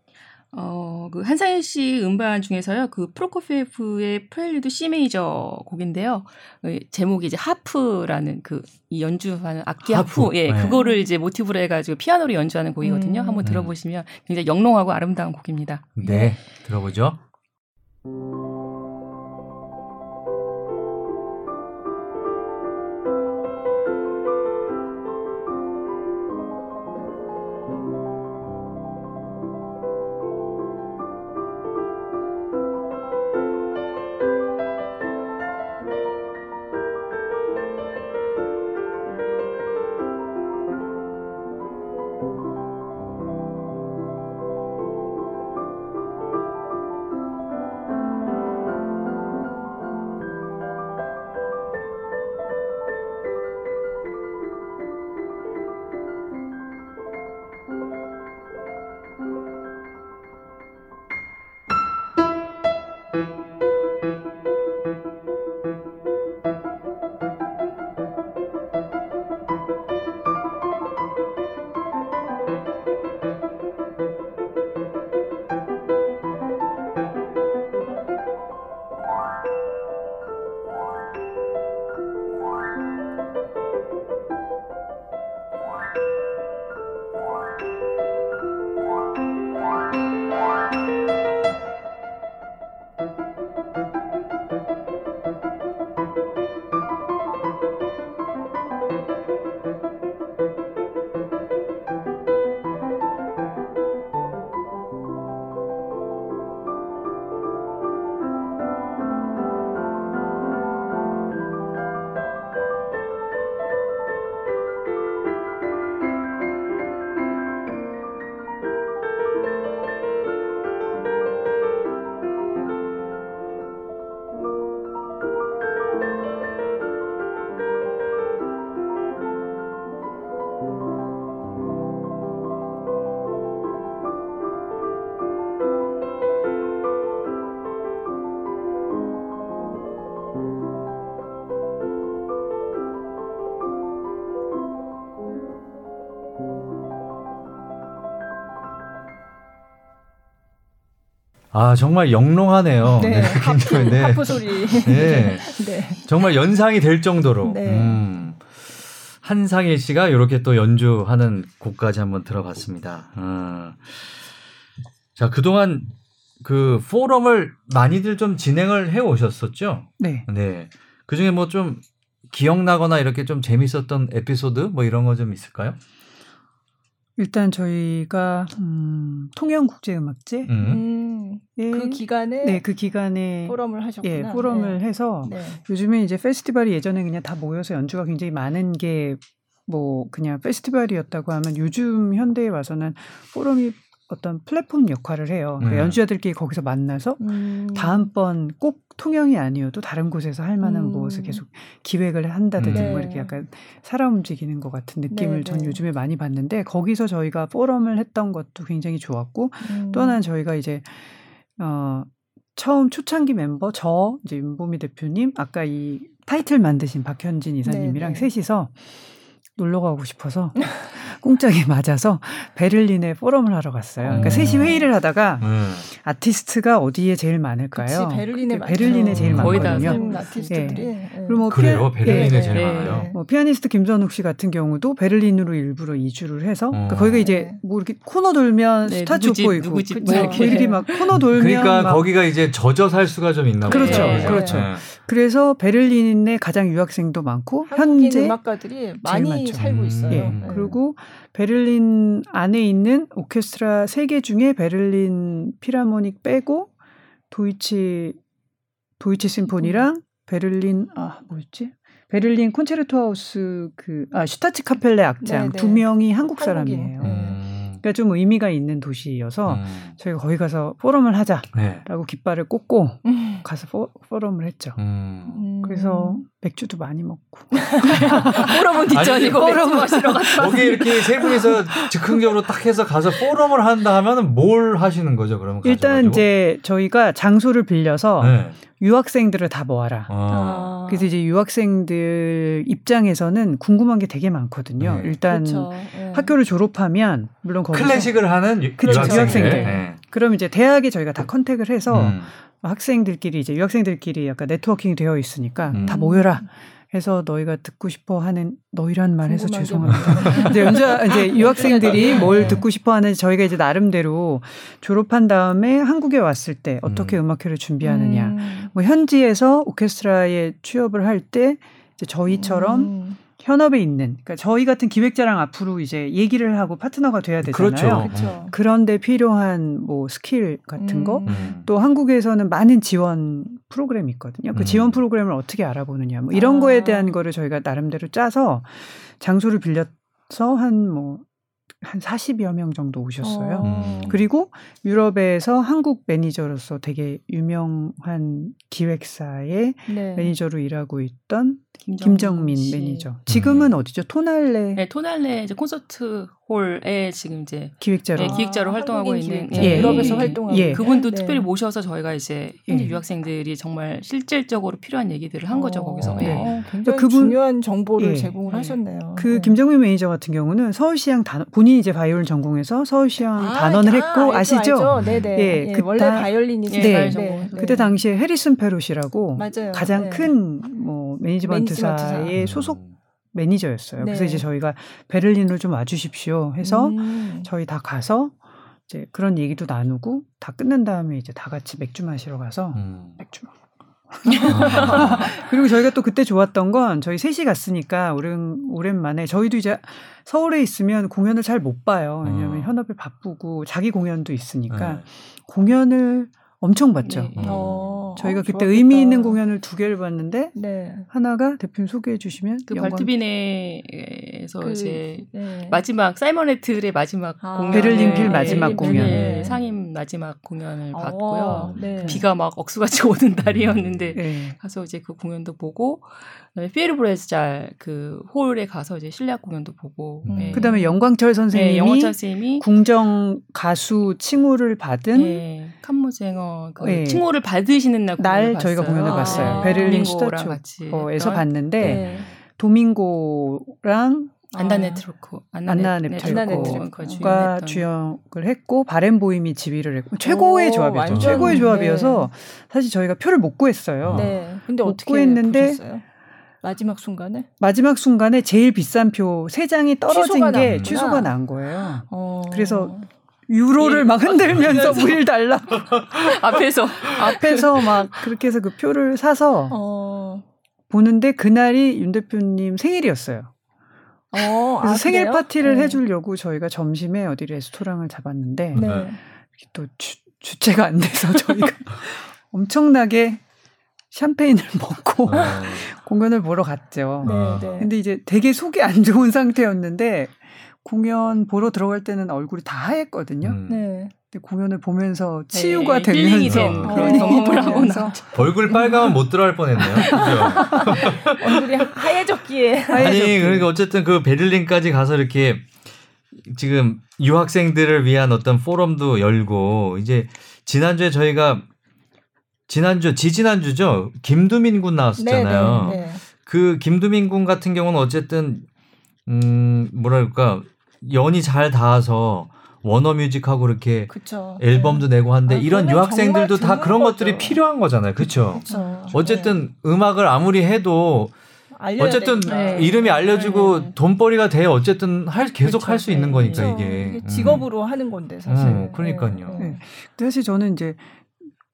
어, 그 한상일 씨 음반 중에서요. 그 프로코피에프의 Prelude C major 곡인데요. 그 제목이 이제 하프라는 그 이 연주하는 악기 하프, 하프. 예, 네. 그거를 이제 모티브로 해 가지고 피아노로 연주하는 곡이거든요. 음. 한번 들어보시면 굉장히 영롱하고 아름다운 곡입니다. 네, 들어보죠. 아 정말 영롱하네요. *laughs* 네, 네 하프, 네. 하프 소리. *laughs* 네. 네. 정말 연상이 될 정도로. 네. 음. 한상일 씨가 이렇게 또 연주하는 곡까지 한번 들어봤습니다. 음. 자 그동안 그 포럼을 많이들 좀 진행을 해 오셨었죠? 네. 네. 그 중에 뭐 좀 기억나거나 이렇게 좀 재밌었던 에피소드 뭐 이런 거 좀 있을까요? 일단 저희가 음, 통영국제음악제 음. 음, 그 기간에 네, 그 기간에 포럼을 하셨구나. 예, 포럼을 네. 해서 네. 요즘에 이제 페스티벌이 예전에 그냥 다 모여서 연주가 굉장히 많은 게 뭐 그냥 페스티벌이었다고 하면 요즘 현대에 와서는 포럼이 어떤 플랫폼 역할을 해요. 그러니까 음. 연주자들끼리 거기서 만나서 음. 다음번 꼭 통영이 아니어도 다른 곳에서 할 만한 음. 무엇을 계속 기획을 한다든지 네. 뭐 이렇게 네. 약간 살아 움직이는 것 같은 느낌을 네, 전 네. 요즘에 많이 받는데 거기서 저희가 포럼을 했던 것도 굉장히 좋았고 음. 또 하나는 저희가 이제 어 처음 초창기 멤버 저 이제 윤보미 대표님 아까 이 타이틀 만드신 박현진 이사님이랑 네네. 셋이서 놀러 가고 싶어서 *laughs* 꿍짝이 맞아서 베를린에 포럼을 하러 갔어요. 그러니까 음. 셋이 회의를 하다가 음. 아티스트가 어디에 제일 많을까요? 그치, 베를린에 베를린에 제일 많거든요. 아티스트들이. 네. 그리고 뭐 그래요? 피아, 베를린에 네, 제일 네. 많아요. 뭐 피아니스트 김선욱 씨 같은 경우도 베를린으로 일부러 이주를 해서 그러니까 어. 거기가 이제 뭐 이렇게 코너 돌면 네, 스타츠 누구 집, 뭐 이렇게 막 코너 돌면 그러니까 거기가 이제 젖어 살 수가 좀 있나 보죠. 그렇죠, 네. 그렇죠. 네. 그래서 베를린에 가장 유학생도 많고 현재 음악가들이 많이 살고 있어요. 예. 네. 그리고 베를린 안에 있는 오케스트라 세개 중에 베를린 필하모닉 빼고 도이치 도이치 심포니랑 베를린 아 뭐였지? 베를린 콘체르토 하우스 그 아 슈타츠카펠레 악장 네네. 두 명이 한국 사람이에요. 음. 그러니까 좀 의미가 있는 도시여서 음. 저희가 거기 가서 포럼을 하자라고 네. 깃발을 꽂고 음. 가서 포, 포럼을 했죠. 음. 그래서 맥주도 많이 먹고 *laughs* 포럼은 뒷전이고 포럼 마시러 갔다. 거기 이렇게 세 분이서 즉흥적으로 딱 해서 가서 포럼을 한다 하면은 뭘 하시는 거죠? 그러면 일단 가셔가지고? 이제 저희가 장소를 빌려서 네. 유학생들을 다 모아라. 아. 그래서 이제 유학생들 입장에서는 궁금한 게 되게 많거든요. 네. 일단 그렇죠. 네. 학교를 졸업하면 물론 거기서 클래식을 하는 유, 그렇죠. 학생들 네. 그럼 이제 대학에 저희가 다 컨택을 해서 음. 학생들끼리 이제 유학생들끼리 약간 네트워킹이 되어 있으니까 음. 다 모여라. 해서 너희가 듣고 싶어 하는 너희란 말 해서 죄송합니다. 이제 연자 이제 *laughs* 유학생들이 네. 뭘 듣고 싶어 하는지 저희가 이제 나름대로 졸업한 다음에 한국에 왔을 때 어떻게 음. 악회를 준비하느냐. 음. 뭐 현지에서 오케스트라에 취업을 할 때 이제 저희처럼 음. 현업에 있는 그러니까 저희 같은 기획자랑 앞으로 이제 얘기를 하고 파트너가 돼야 되잖아요. 그렇죠. 그렇죠. 그런데 필요한 뭐 스킬 같은 거. 음. 또 한국에서는 많은 지원 프로그램이 있거든요. 그 음. 지원 프로그램을 어떻게 알아보느냐. 뭐 이런 아. 거에 대한 거를 저희가 나름대로 짜서 장소를 빌려서 한 뭐 한 40여 명 정도 오셨어요. 어. 그리고 유럽에서 한국 매니저로서 되게 유명한 기획사의 네. 매니저로 일하고 있던 김정민, 김정민 매니저. 지금은 음. 어디죠? 톤할레. 네, 톤할레 이제 콘서트 홀에 지금 이제 기획자로 네, 기획자로 아, 활동하고 있는 예, 유럽에서 예, 활동하고 예. 그분도 네. 특별히 모셔서 저희가 이제 현지 예. 유학생들이 정말 실질적으로 필요한 얘기들을 한 거죠 거기서. 네. 어, 굉장히 그분, 중요한 정보를 예. 제공을 하셨네요. 그 네. 김정민 매니저 같은 경우는 서울시향 단 본인이 이제 바이올린 전공해서 서울시향 아, 단원을 아, 했고 아 시죠? 알죠. 네네. 예, 예, 그 원래 바이올린이죠. 네. 네. 그때 당시에 해리슨 패럿이라고. 가장 네. 큰 뭐 매니지먼트 사의 소속 매니저였어요. 네. 그래서 이제 저희가 베를린으로 좀 와주십시오 해서 음. 저희 다 가서 이제 그런 얘기도 나누고 다 끝난 다음에 이제 다 같이 맥주 마시러 가서 음. 맥주 *laughs* 그리고 저희가 또 그때 좋았던 건 저희 셋이 갔으니까 오랜 오랜만에 저희도 이제 서울에 있으면 공연을 잘 못 봐요. 왜냐하면 어. 현업에 바쁘고 자기 공연도 있으니까 네. 공연을 엄청 봤죠. 네. 어. 저희가 어, 그때 좋았겠다. 의미 있는 공연을 두 개를 봤는데 네. 하나가 대표님 소개해 주시면 그 발트뷔네에서 그, 이제 네. 마지막 사이먼 래틀의 마지막 아, 공연 베를린 필 마지막 공연 네. 상임 마지막 공연을 어, 봤고요. 네. 비가 막 억수같이 *laughs* 오는 날이었는데 네. 가서 이제 그 공연도 보고 그다음에 피에르 불레즈잘 그 홀에 가서 이제 실내악 공연도 보고 음. 네. 그다음에 연광철 선생님이, 네, 연광철 선생님이 궁정 가수 칭호를 받은 네, Kammersänger 그 네. 칭호를 받으시는 날, 날 저희가 공연을 봤어요. 아, 베를린 슈타츠오퍼에서 봤는데 네. 도밍고랑 안나 네트로코 안나 네트로코가 주역을 했고 바렌보임이 지휘를 했고 최고의 오, 조합이었죠. 최고의 조합이어서 네. 사실 저희가 표를 못 구했어요. 네. 근데 어떻게 구했는데 보셨어요? 마지막 순간에? 마지막 순간에 제일 비싼 표 세 장이 떨어진 게 나는구나. 취소가 난 거예요. 어... 그래서 유로를 예. 막 흔들면서 *laughs* 우릴 달라. *laughs* 앞에서 앞에서 막 그렇게 해서 그 표를 사서 어... 보는데 그날이 윤 대표님 생일이었어요. 어, 그래서 아, 생일 그래요? 파티를 네. 해주려고 저희가 점심에 어디 레스토랑을 잡았는데 네. 또 주, 주체가 안 돼서 저희가 *laughs* 엄청나게 샴페인을 먹고 어. 공연을 보러 갔죠. 네, 네. 근데 이제 되게 속이 안 좋은 상태였는데 공연 보러 들어갈 때는 얼굴이 다 하였거든요. 음. 네. 근데 공연을 보면서 네, 치유가 네, 되면서 그런 경험을 하거나 얼굴 빨가면 못 들어갈 뻔했네요. *laughs* 얼굴이 하얘졌기에. 아니 그러니까 어쨌든 그 베를린까지 가서 이렇게 지금 유학생들을 위한 어떤 포럼도 열고 이제 지난주에 저희가 지난주 지지난주죠. 김두민 군 나왔었잖아요. 네네, 네, 네. 그 김두민 군 같은 경우는 어쨌든 음 뭐랄까 연이 잘 닿아서 워너뮤직하고 이렇게 그쵸. 앨범도 네. 내고 하는데 아, 이런 유학생들도 다 그런 거죠. 것들이 필요한 거잖아요. 그렇죠? 어쨌든 네. 음악을 아무리 해도 어쨌든 네. 이름이 알려지고 네. 돈벌이가 돼 어쨌든 할 계속 할 수 있는 거니까 이게. 이게 직업으로 음. 하는 건데 사실. 음, 그러니까요. 네. 사실 저는 이제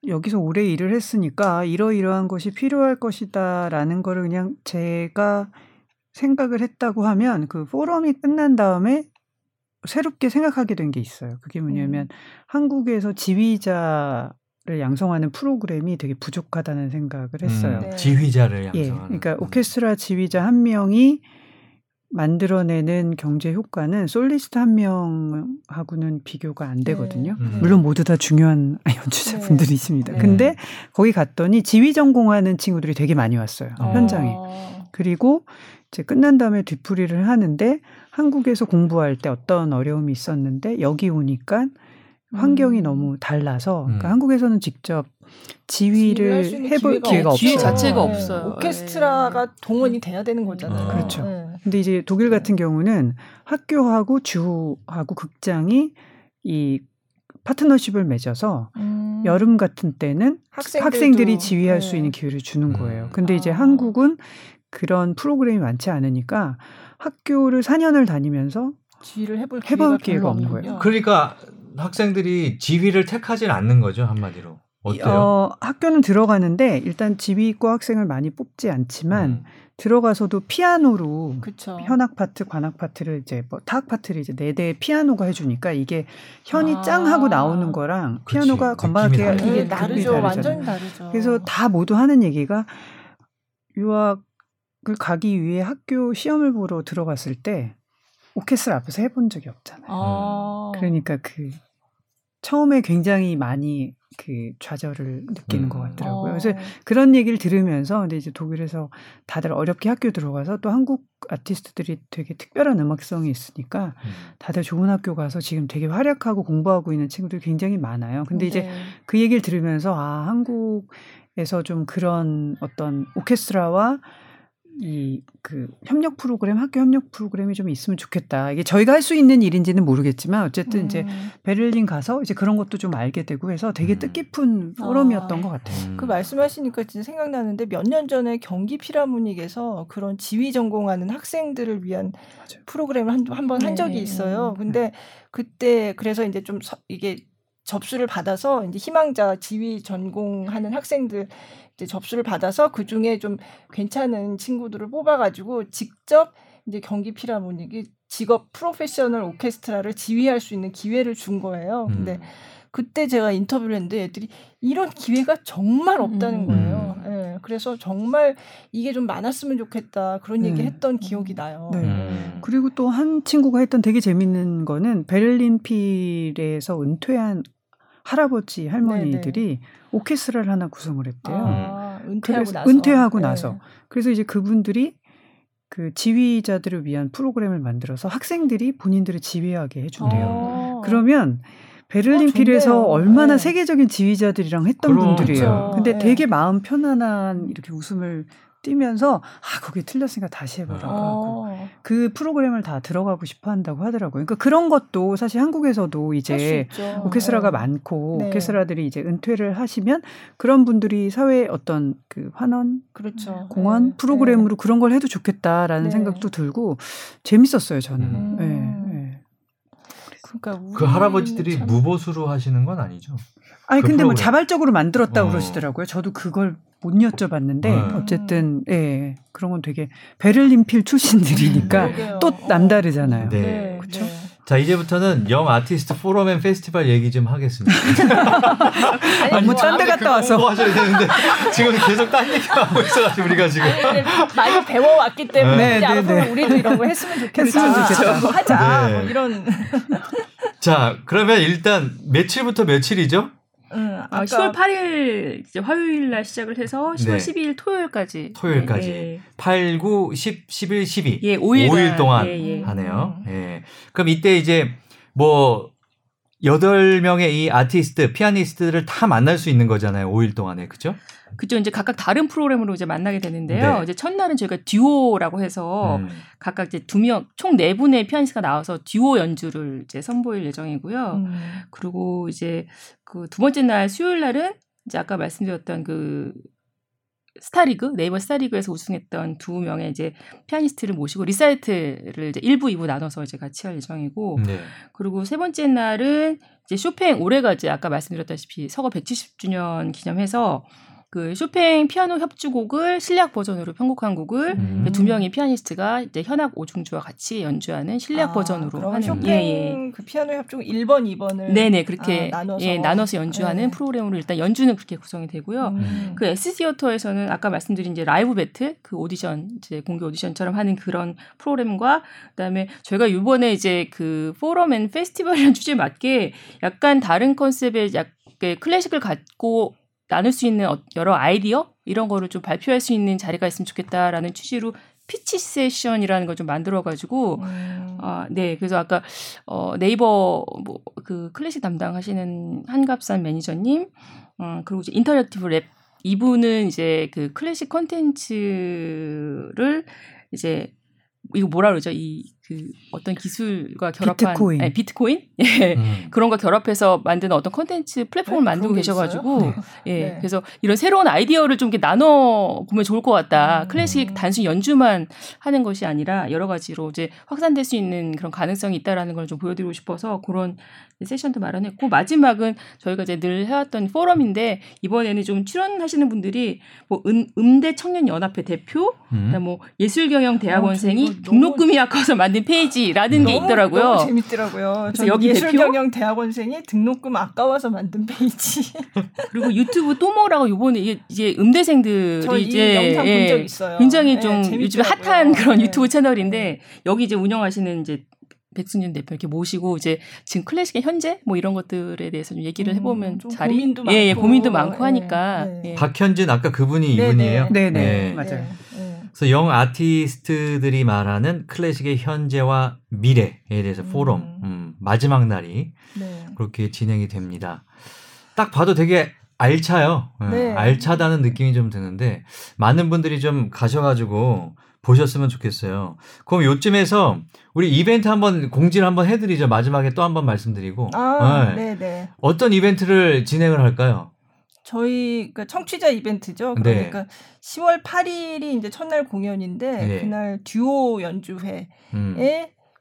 여기서 오래 일을 했으니까 이러이러한 것이 필요할 것이다라는 거를 그냥 제가 생각을 했다고 하면 그 포럼이 끝난 다음에 새롭게 생각하게 된 게 있어요. 그게 뭐냐면 음. 한국에서 지휘자 를 양성하는 프로그램이 되게 부족하다는 생각을 했어요. 음, 네. 지휘자를 양성하는. 예, 그러니까 음. 오케스트라 지휘자 한 명이 만들어내는 경제 효과는 솔리스트 한 명하고는 비교가 안 되거든요. 네. 음. 물론 모두 다 중요한 *laughs* 연주자분들이십니다. 네. 근데 거기 갔더니 지휘 전공하는 친구들이 되게 많이 왔어요. 어. 현장에. 그리고 이제 끝난 다음에 뒤풀이를 하는데 한국에서 공부할 때 어떤 어려움이 있었는데 여기 오니까 환경이 음. 너무 달라서 그러니까 음. 한국에서는 직접 지휘를 해볼 기회가, 기회가 없어요. 기회 자체가 네. 없어요. 오케스트라가 네. 동원이 돼야 되는 거잖아요. 그렇죠. 네. 근데 이제 독일 같은 경우는 학교하고 주하고 극장이 이 파트너십을 맺어서 음. 여름 같은 때는 학생들이 지휘할 수 네. 있는 기회를 주는 거예요. 근데 이제 아. 한국은 그런 프로그램이 많지 않으니까 학교를 4년을 다니면서 지휘를 해볼, 해볼 기회가 없는 거예요. 그러니까 학생들이 지휘를 택하지 않는 거죠 한마디로. 어때요? 어, 학교는 들어가는데 일단 지휘과 학생을 많이 뽑지 않지만 음. 들어가서도 피아노로 그쵸. 현악 파트, 관악 파트를 이제 뭐 타악 파트를 이제 네 대 피아노가 해주니까 이게 현이 아. 짱 하고 나오는 거랑 피아노가 건반악기가 이게 다르죠, 완전 다르죠. 그래서 다 모두 하는 얘기가 유학을 가기 위해 학교 시험을 보러 들어갔을 때 오케스트라 앞에서 해본 적이 없잖아요. 아. 그러니까 그 처음에 굉장히 많이 그 좌절을 느끼는 음. 것 같더라고요. 그래서 어. 그런 얘기를 들으면서 근데 이제 독일에서 다들 어렵게 학교 들어가서 또 한국 아티스트들이 되게 특별한 음악성이 있으니까 음. 다들 좋은 학교 가서 지금 되게 활약하고 공부하고 있는 친구들이 굉장히 많아요. 근데 이제 네. 그 얘기를 들으면서 아 한국에서 좀 그런 어떤 오케스트라와 이 그 협력 프로그램 학교 협력 프로그램이 좀 있으면 좋겠다. 이게 저희가 할 수 있는 일인지는 모르겠지만 어쨌든 음. 이제 베를린 가서 이제 그런 것도 좀 알게 되고 해서 되게 음. 뜻깊은 포럼이었던 아. 것 같아요. 음. 그 말씀하시니까 진짜 생각나는데 몇 년 전에 경기 피라모닉에서 그런 지휘 전공하는 학생들을 위한 맞아요. 프로그램을 한번 한, 한 적이 네. 있어요. 근데 그때 그래서 이제 좀 서, 이게 접수를 받아서 이제 희망자 지휘 전공하는 학생들 이제 접수를 받아서 그 중에 좀 괜찮은 친구들을 뽑아가지고 직접 이제 경기 피라모닉이 직업 프로페셔널 오케스트라를 지휘할 수 있는 기회를 준 거예요. 근데 음. 그때 제가 인터뷰를 했는데 애들이 이런 기회가 정말 없다는 음. 거예요. 예. 네, 그래서 정말 이게 좀 많았으면 좋겠다 그런 네. 얘기 했던 기억이 나요. 네. 음. 그리고 또 한 친구가 했던 되게 재밌는 거는 베를린 필에서 은퇴한 할아버지 할머니들이 네네. 오케스트라를 하나 구성을 했대요. 아, 은퇴하고 나서. 은퇴하고 네. 나서. 그래서 이제 그분들이 그 지휘자들을 위한 프로그램을 만들어서 학생들이 본인들을 지휘하게 해준대요. 아. 그러면 베를린 어, 필에서 얼마나 네. 세계적인 지휘자들이랑 했던 그렇죠. 분들이에요. 근데 네. 되게 마음 편안한 이렇게 웃음을 띄면서 아 거기 틀렸으니까 다시 해보라고 하고 어. 그 프로그램을 다 들어가고 싶어 한다고 하더라고요. 그러니까 그런 것도 사실 한국에서도 이제 오케스트라가 네. 많고 네. 오케스트라들이 이제 은퇴를 하시면 그런 분들이 사회 어떤 그 환원, 그렇죠. 공원 네. 프로그램으로 네. 그런 걸 해도 좋겠다라는 네. 생각도 들고 재밌었어요 저는. 음. 네. 그러니까 그 할아버지들이 참... 무보수로 하시는 건 아니죠? 아니 그 근데 프로그램. 뭐 자발적으로 만들었다고 어. 그러시더라고요. 저도 그걸 못 여쭤봤는데 네. 어쨌든 예 그런 건 되게 베를린 필 출신들이니까 또 남다르잖아요. 네. 네. 그렇죠. 자 이제부터는 young artist forum and festival 얘기 좀 하겠습니다. 아니 뭐 딴데 갔다 와서 하셔야 되는데 지금 계속 딴 얘기하고 있어가지고 우리가 지금 많이 배워왔기 때문에 네, 네, 네. 우리도 이런 거 했으면 좋겠다. 했으면 좋겠다. 뭐 하자 네. 뭐 이런. 자 그러면 일단 며칠부터 며칠이죠? 응, 아, 10월 8일 이제 화요일 날 시작을 해서 10월 네. 12일 토요일까지. 토요일까지. 네. 8, 9, 10, 11, 12. 예, 5일, 5일 동안 예, 예. 하네요. 음. 예. 그럼 이때 이제 뭐 8명의 이 아티스트, 피아니스트들을 다 만날 수 있는 거잖아요. 5일 동안에. 그죠? 그죠. 이제 각각 다른 프로그램으로 이제 만나게 되는데요. 네. 이제 첫날은 저희가 듀오라고 해서 음. 각각 이제 두 명, 총 네 분의 피아니스트가 나와서 듀오 연주를 이제 선보일 예정이고요. 음. 그리고 이제 그 두 번째 날 수요일 날은 이제 아까 말씀드렸던 그 스타리그 네이버 스타리그에서 우승했던 두 명의 이제 피아니스트를 모시고 리사이틀을 이제 1부, 2부 나눠서 이제 같이 할 예정이고 네. 그리고 세 번째 날은 이제 쇼팽 올해가 이제 아까 말씀드렸다시피 서거 170주년 기념해서 그 쇼팽 피아노 협주곡을 실내악 버전으로 편곡한 곡을 음. 두 명의 피아니스트가 이제 현악 오중주와 같이 연주하는 실내악 아, 버전으로 하는 쇼팽 예, 예. 그 피아노 협주곡 1번, 2번을 네네 그렇게 아, 나눠서 예, 나눠서 연주하는 네. 프로그램으로 일단 연주는 그렇게 구성이 되고요. 음. 그 S 티어터에서는 아까 말씀드린 이제 라이브 배틀 그 오디션 이제 공개 오디션처럼 하는 그런 프로그램과 그다음에 저희가 이번에 이제 그 forum and festival이라는 *laughs* 주제에 맞게 약간 다른 컨셉의 약 클래식을 갖고 나눌 수 있는 어, 여러 아이디어 이런 거를 좀 발표할 수 있는 자리가 있으면 좋겠다라는 취지로 pitch session이라는 걸 좀 만들어가지고 음. 아 네 그래서 아까 어 네이버 뭐 그 클래식 담당하시는 한갑산 매니저님 음 그리고 이제 interactive lab 이분은 이제 그 클래식 컨텐츠를 이제 이거 뭐라 그러죠 이그 어떤 기술과 결합한 비트코인, 아니, *laughs* 비트코인? 예. 음. 그런 거 결합해서 만드는 어떤 컨텐츠 플랫폼을 네, 만들고 계셔 가지고 네. 예. *laughs* 네. 그래서 이런 새로운 아이디어를 좀 이렇게 나눠 보면 좋을 것 같다. 음. 클래식 단순히 연주만 하는 것이 아니라 여러 가지로 이제 확산될 수 있는 그런 가능성이 있다라는 걸 좀 보여드리고 싶어서 그런 세션도 마련했고 마지막은 저희가 이제 늘 해왔던 포럼인데 이번에는 좀 출연하시는 분들이 뭐 음, 음대 청년 연합회 대표, 음. 뭐 예술경영 대학원생이 어, 등록금이 아까워서 만든 페이지라는 게 있더라고요. 너무 재밌더라고요. 그래서 여기 예술경영 대학원생이 등록금 아까워서 만든 페이지. *laughs* 그리고 유튜브 또모라고 요번에 이제 음대생들이 이제 영상 예, 본적 있어요. 굉장히 좀 네, 요즘에 핫한 그런 네. 유튜브 채널인데 여기 이제 운영하시는 이제 백승준 대표 이렇게 모시고 이제 지금 클래식의 현재 뭐 이런 것들에 대해서 좀 얘기를 음, 해보면 음, 자리 고민도 예, 예, 많고 고민도 많고 네, 하니까 네. 예. 박현진 아까 그분이 네, 이분이에요. 네, 네, 네. 맞아요. 그래서 영 아티스트들이 말하는 클래식의 현재와 미래에 대해서 음. 포럼 음, 마지막 날이 네. 그렇게 진행이 됩니다. 딱 봐도 되게 알차요. 네. 알차다는 느낌이 좀 드는데 많은 분들이 좀 가셔가지고 보셨으면 좋겠어요. 그럼 요쯤에서 우리 이벤트 한번 공지를 한번 해드리죠. 마지막에 또 한번 말씀드리고. 아, 네. 네 어떤 이벤트를 진행을 할까요? 저희 그러니까 청취자 이벤트죠. 네. 그러니까 네. 10월 8일이 이제 첫날 공연인데 네. 그날 듀오 연주회에 음.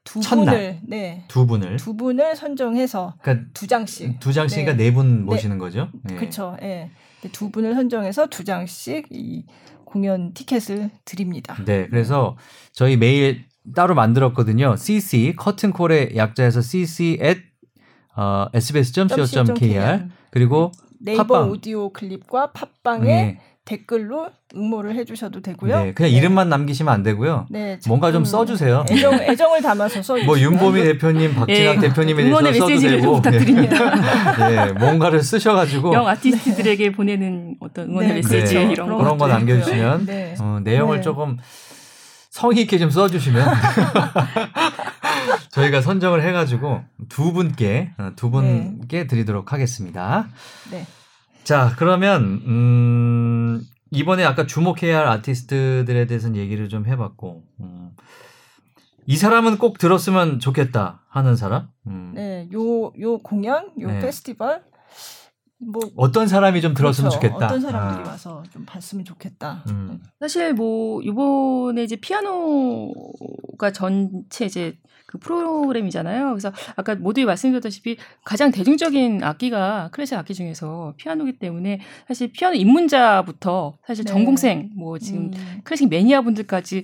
두 첫날. 분을 네. 두 분을 두 분을 선정해서 그러니까 두 장씩 두 장씩이니까 네, 네분 네. 모시는 거죠. 네. 그렇죠. 예. 네. 두 분을 선정해서 두 장씩 이 공연 티켓을 드립니다. 네, 그래서 저희 메일 따로 만들었거든요. cc 커튼콜의 약자에서 cc at 어, sbs.co.kr 그리고 네이버 팟빵. 오디오 클립과 팟빵에 네. 댓글로 응모를 해주셔도 되고요. 네, 그냥 네. 이름만 남기시면 안 되고요. 네, 뭔가 좀 써주세요. 애정, 애정을 담아서 써. 뭐 윤보미 대표님, 박진학 네, 대표님에 대해서 써도 되고. 부탁드립니다. 네, 뭔가를 쓰셔가지고 영 아티스트들에게 보내는 어떤 응원의 네, 메시지 네, 이런 그런 거 남겨주시면 어, 내용을 조금 성의 있게 좀 써주시면 *laughs* 저희가 선정을 해가지고 두 분께 어, 두 분께 드리도록 하겠습니다. 네. 자, 그러면 음 이번에 아까 주목해야 할 아티스트들에 대해서는 얘기를 좀 해봤고 음, 이 사람은 꼭 들었으면 좋겠다 하는 사람? 음. 네, 요 요 공연, 요 네. 페스티벌 뭐 어떤 사람이 좀 들었으면 그렇죠. 좋겠다. 어떤 사람들이 아. 와서 좀 봤으면 좋겠다. 음. 네. 사실 뭐 이번에 이제 피아노가 전체 이제 그 프로그램이잖아요. 그래서 아까 모두 말씀드렸다시피 가장 대중적인 악기가 클래식 악기 중에서 피아노기 때문에 사실 피아노 입문자부터 사실 네. 전공생 뭐 지금 음. 클래식 매니아 분들까지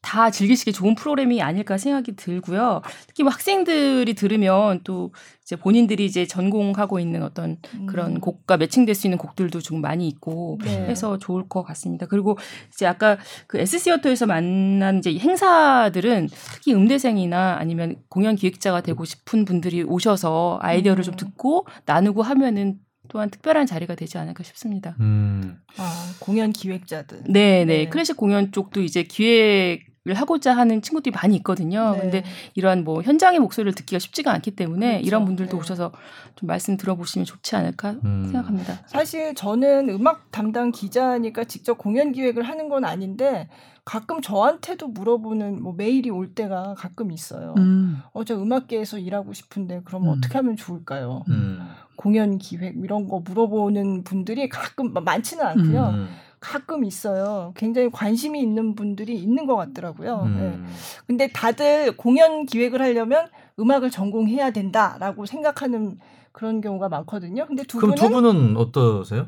다 즐기시기 좋은 프로그램이 아닐까 생각이 들고요. 특히 뭐 학생들이 들으면 또 이제 본인들이 이제 전공하고 있는 어떤 그런 음. 곡과 매칭될 수 있는 곡들도 좀 많이 있고 네. 해서 좋을 것 같습니다. 그리고 이제 아까 그 SC어터에서 만난 이제 행사들은 특히 음대생이나 아니면 공연 기획자가 되고 싶은 분들이 오셔서 아이디어를 음. 좀 듣고 나누고 하면은 또한 특별한 자리가 되지 않을까 싶습니다. 음. 아, 공연 기획자들. 네, 네. 클래식 공연 쪽도 이제 기획을 하고자 하는 친구들이 많이 있거든요. 네. 근데 이러한 뭐 현장의 목소리를 듣기가 쉽지가 않기 때문에 그렇죠. 이런 분들도 네. 오셔서 좀 말씀 들어보시면 좋지 않을까 음. 생각합니다. 사실 저는 음악 담당 기자니까 직접 공연 기획을 하는 건 아닌데 가끔 저한테도 물어보는 뭐 메일이 올 때가 가끔 있어요. 음. 어제 음악계에서 일하고 싶은데 그럼 음. 어떻게 하면 좋을까요? 음. 공연 기획 이런 거 물어보는 분들이 가끔 많지는 않고요. 음. 가끔 있어요. 굉장히 관심이 있는 분들이 있는 것 같더라고요. 음. 네. 근데 다들 공연 기획을 하려면 음악을 전공해야 된다라고 생각하는 그런 경우가 많거든요. 근데 두 그럼 분은 두 분은 어떠세요?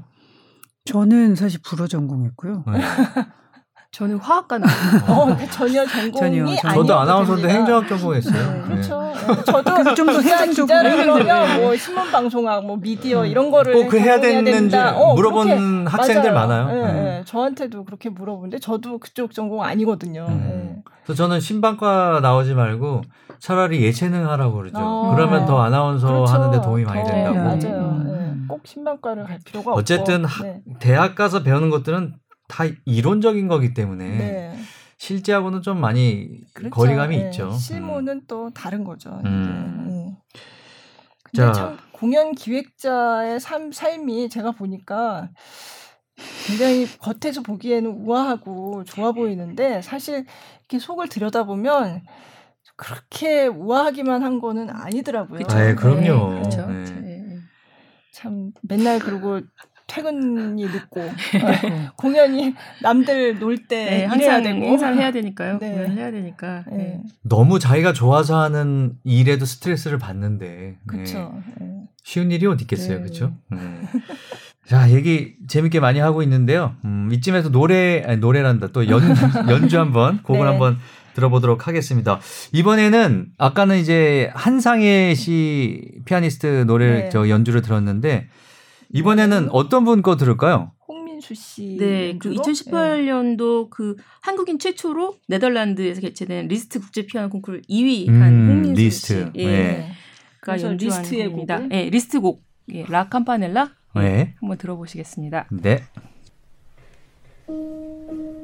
저는 사실 불어 전공했고요. 네. 저는 화학과 나왔어요. 어, 전혀 전공이 전혀, 저도 아나운서인데 행정학 전공했어요. 네, 그렇죠. 네. 저도 좀더 기자를 그러면 뭐 신문 방송학, 뭐 미디어 이런 거를 꼭그 해야 되는지 어, 물어본 학생들 맞아요. 많아요. 네, 네. 저한테도 그렇게 물어보는데 저도 그쪽 전공 아니거든요. 음. 네. 그래서 저는 신방과 나오지 말고 차라리 예체능 하라고 그러죠. 어, 그러면 더 아나운서 그렇죠. 하는데 도움이 많이 된다고. 맞아요. 음. 꼭 신방과를 갈 필요가 어쨌든 없고. 어쨌든 대학 가서 배우는 것들은 다 이론적인 거기 때문에 네. 실제하고는 좀 많이 그렇죠. 거리감이 네. 있죠. 실무는 음. 또 다른 거죠. 음. 음. 자. 참 공연 기획자의 삶, 삶이 제가 보니까 굉장히 겉에서 보기에는 우아하고 좋아 보이는데 사실 이렇게 속을 들여다보면 그렇게 우아하기만 한 거는 아니더라고요. 그쵸? 네, 그럼요. 네, 그렇죠. 네. 참 맨날 그리고 퇴근이 늦고 *laughs* 공연이 남들 놀때 네, 항상 되고 항상 해야 되니까요. 네. 해야 되니까. 네. 네. 너무 자기가 좋아서 하는 일에도 스트레스를 받는데 그렇죠. 쉬운 일이 어디 있겠어요, 네. 그렇죠? 자 얘기 재밌게 많이 하고 있는데요. 음, 이쯤에서 노래 아니, 노래란다 또 연, *laughs* 연주 한번 곡을 한번 들어보도록 하겠습니다. 이번에는 아까는 이제 한상혜 씨 피아니스트 노래 저 연주를 들었는데 이번에는 어떤 분 거 들을까요? 홍민수 씨. 네, 그 2018년도 네. 그 한국인 최초로 네덜란드에서 개최된 리스트 국제 피아노 콩쿠르 2위 한 음, 홍민수 리스트. 씨. 예. 네. 그러니까 리스트의 곡입니다. 예, 네, 리스트 곡. 예, 라 캄파넬라. 예, 네. 한번 들어보시겠습니다. 네. 네,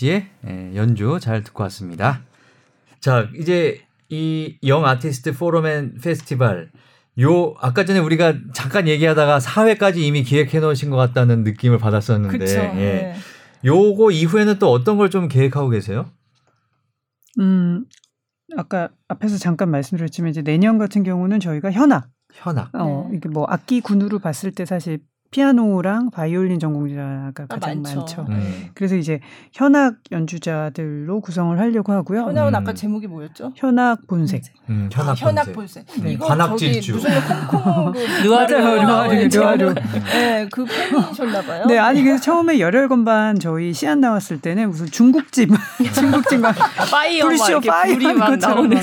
씨의 예, 연주 잘 듣고 왔습니다. 자, 이제 이 Young Artist Forum and Festival 요 아까 전에 우리가 잠깐 얘기하다가 4회까지 이미 기획해 놓으신 것 같다는 느낌을 받았었는데 그쵸, 예. 네. 요거 이후에는 또 어떤 걸 좀 계획하고 계세요? 음, 아까 앞에서 잠깐 말씀드렸지만 이제 내년 같은 경우는 저희가 현악 현악. 어, 네. 이게 뭐 악기 군으로 봤을 때 사실 피아노랑 바이올린 전공자가 아, 가장 많죠. 많죠. 음. 그래서 이제 현악 연주자들로 구성을 하려고 하고요. 현악은 음. 아까 제목이 뭐였죠? 현악 본색. 음, 현악, 아, 현악 본색. 네. 관악 질주. 무슨 홍콩 느와르 느와르 느와르. 네, 그 팬이셨나 봐요. 네, 아니 그래서 처음에 열혈 건반 저희 시안 나왔을 때는 무슨 중국집 *laughs* 중국집 막 파이어 불쇼 파이어 막 나오는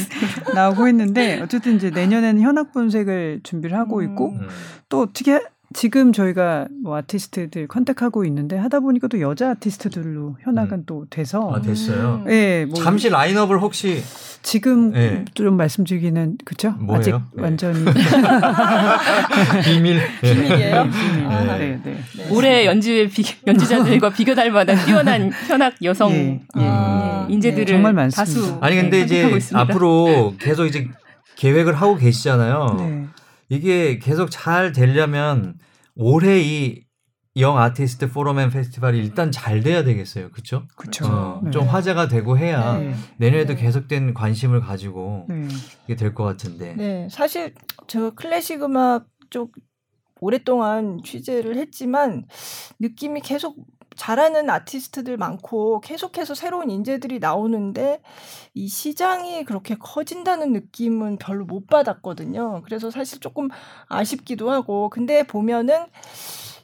나오고 했는데 어쨌든 이제 내년에는 현악 본색을 준비를 하고 있고 음. 또 어떻게 지금 저희가 뭐 아티스트들 컨택하고 있는데 하다 보니까 또 여자 아티스트들로 현악은 음. 또 돼서 아 됐어요. 예, 네, 뭐 잠시 라인업을 혹시 지금 네. 좀 말씀드리기는 그죠? 뭐예요? 아직 네. 완전히 *laughs* 비밀 비밀이에요. 비밀. 아, 네, 네. 네. 올해 연주의 비, 연주자들과 비교할 만한 뛰어난 *laughs* 현악 여성 예, 예, 아, 예, 인재들을 정말 많습니다. 다수 아니 근데 이제 앞으로 계속 이제 계획을 하고 계시잖아요. 네. 이게 계속 잘 되려면 올해 이 Young Artist Forum and Festival이 일단 잘 돼야 되겠어요. 그렇죠? 그렇죠. 어, 네. 좀 화제가 되고 해야 네. 내년에도 네. 계속된 관심을 가지고 네. 이게 될 것 같은데. 네. 사실 저 클래식 음악 쪽 오랫동안 취재를 했지만 느낌이 계속 잘하는 아티스트들 많고 계속해서 새로운 인재들이 나오는데 이 시장이 그렇게 커진다는 느낌은 별로 못 받았거든요. 그래서 사실 조금 아쉽기도 하고 근데 보면은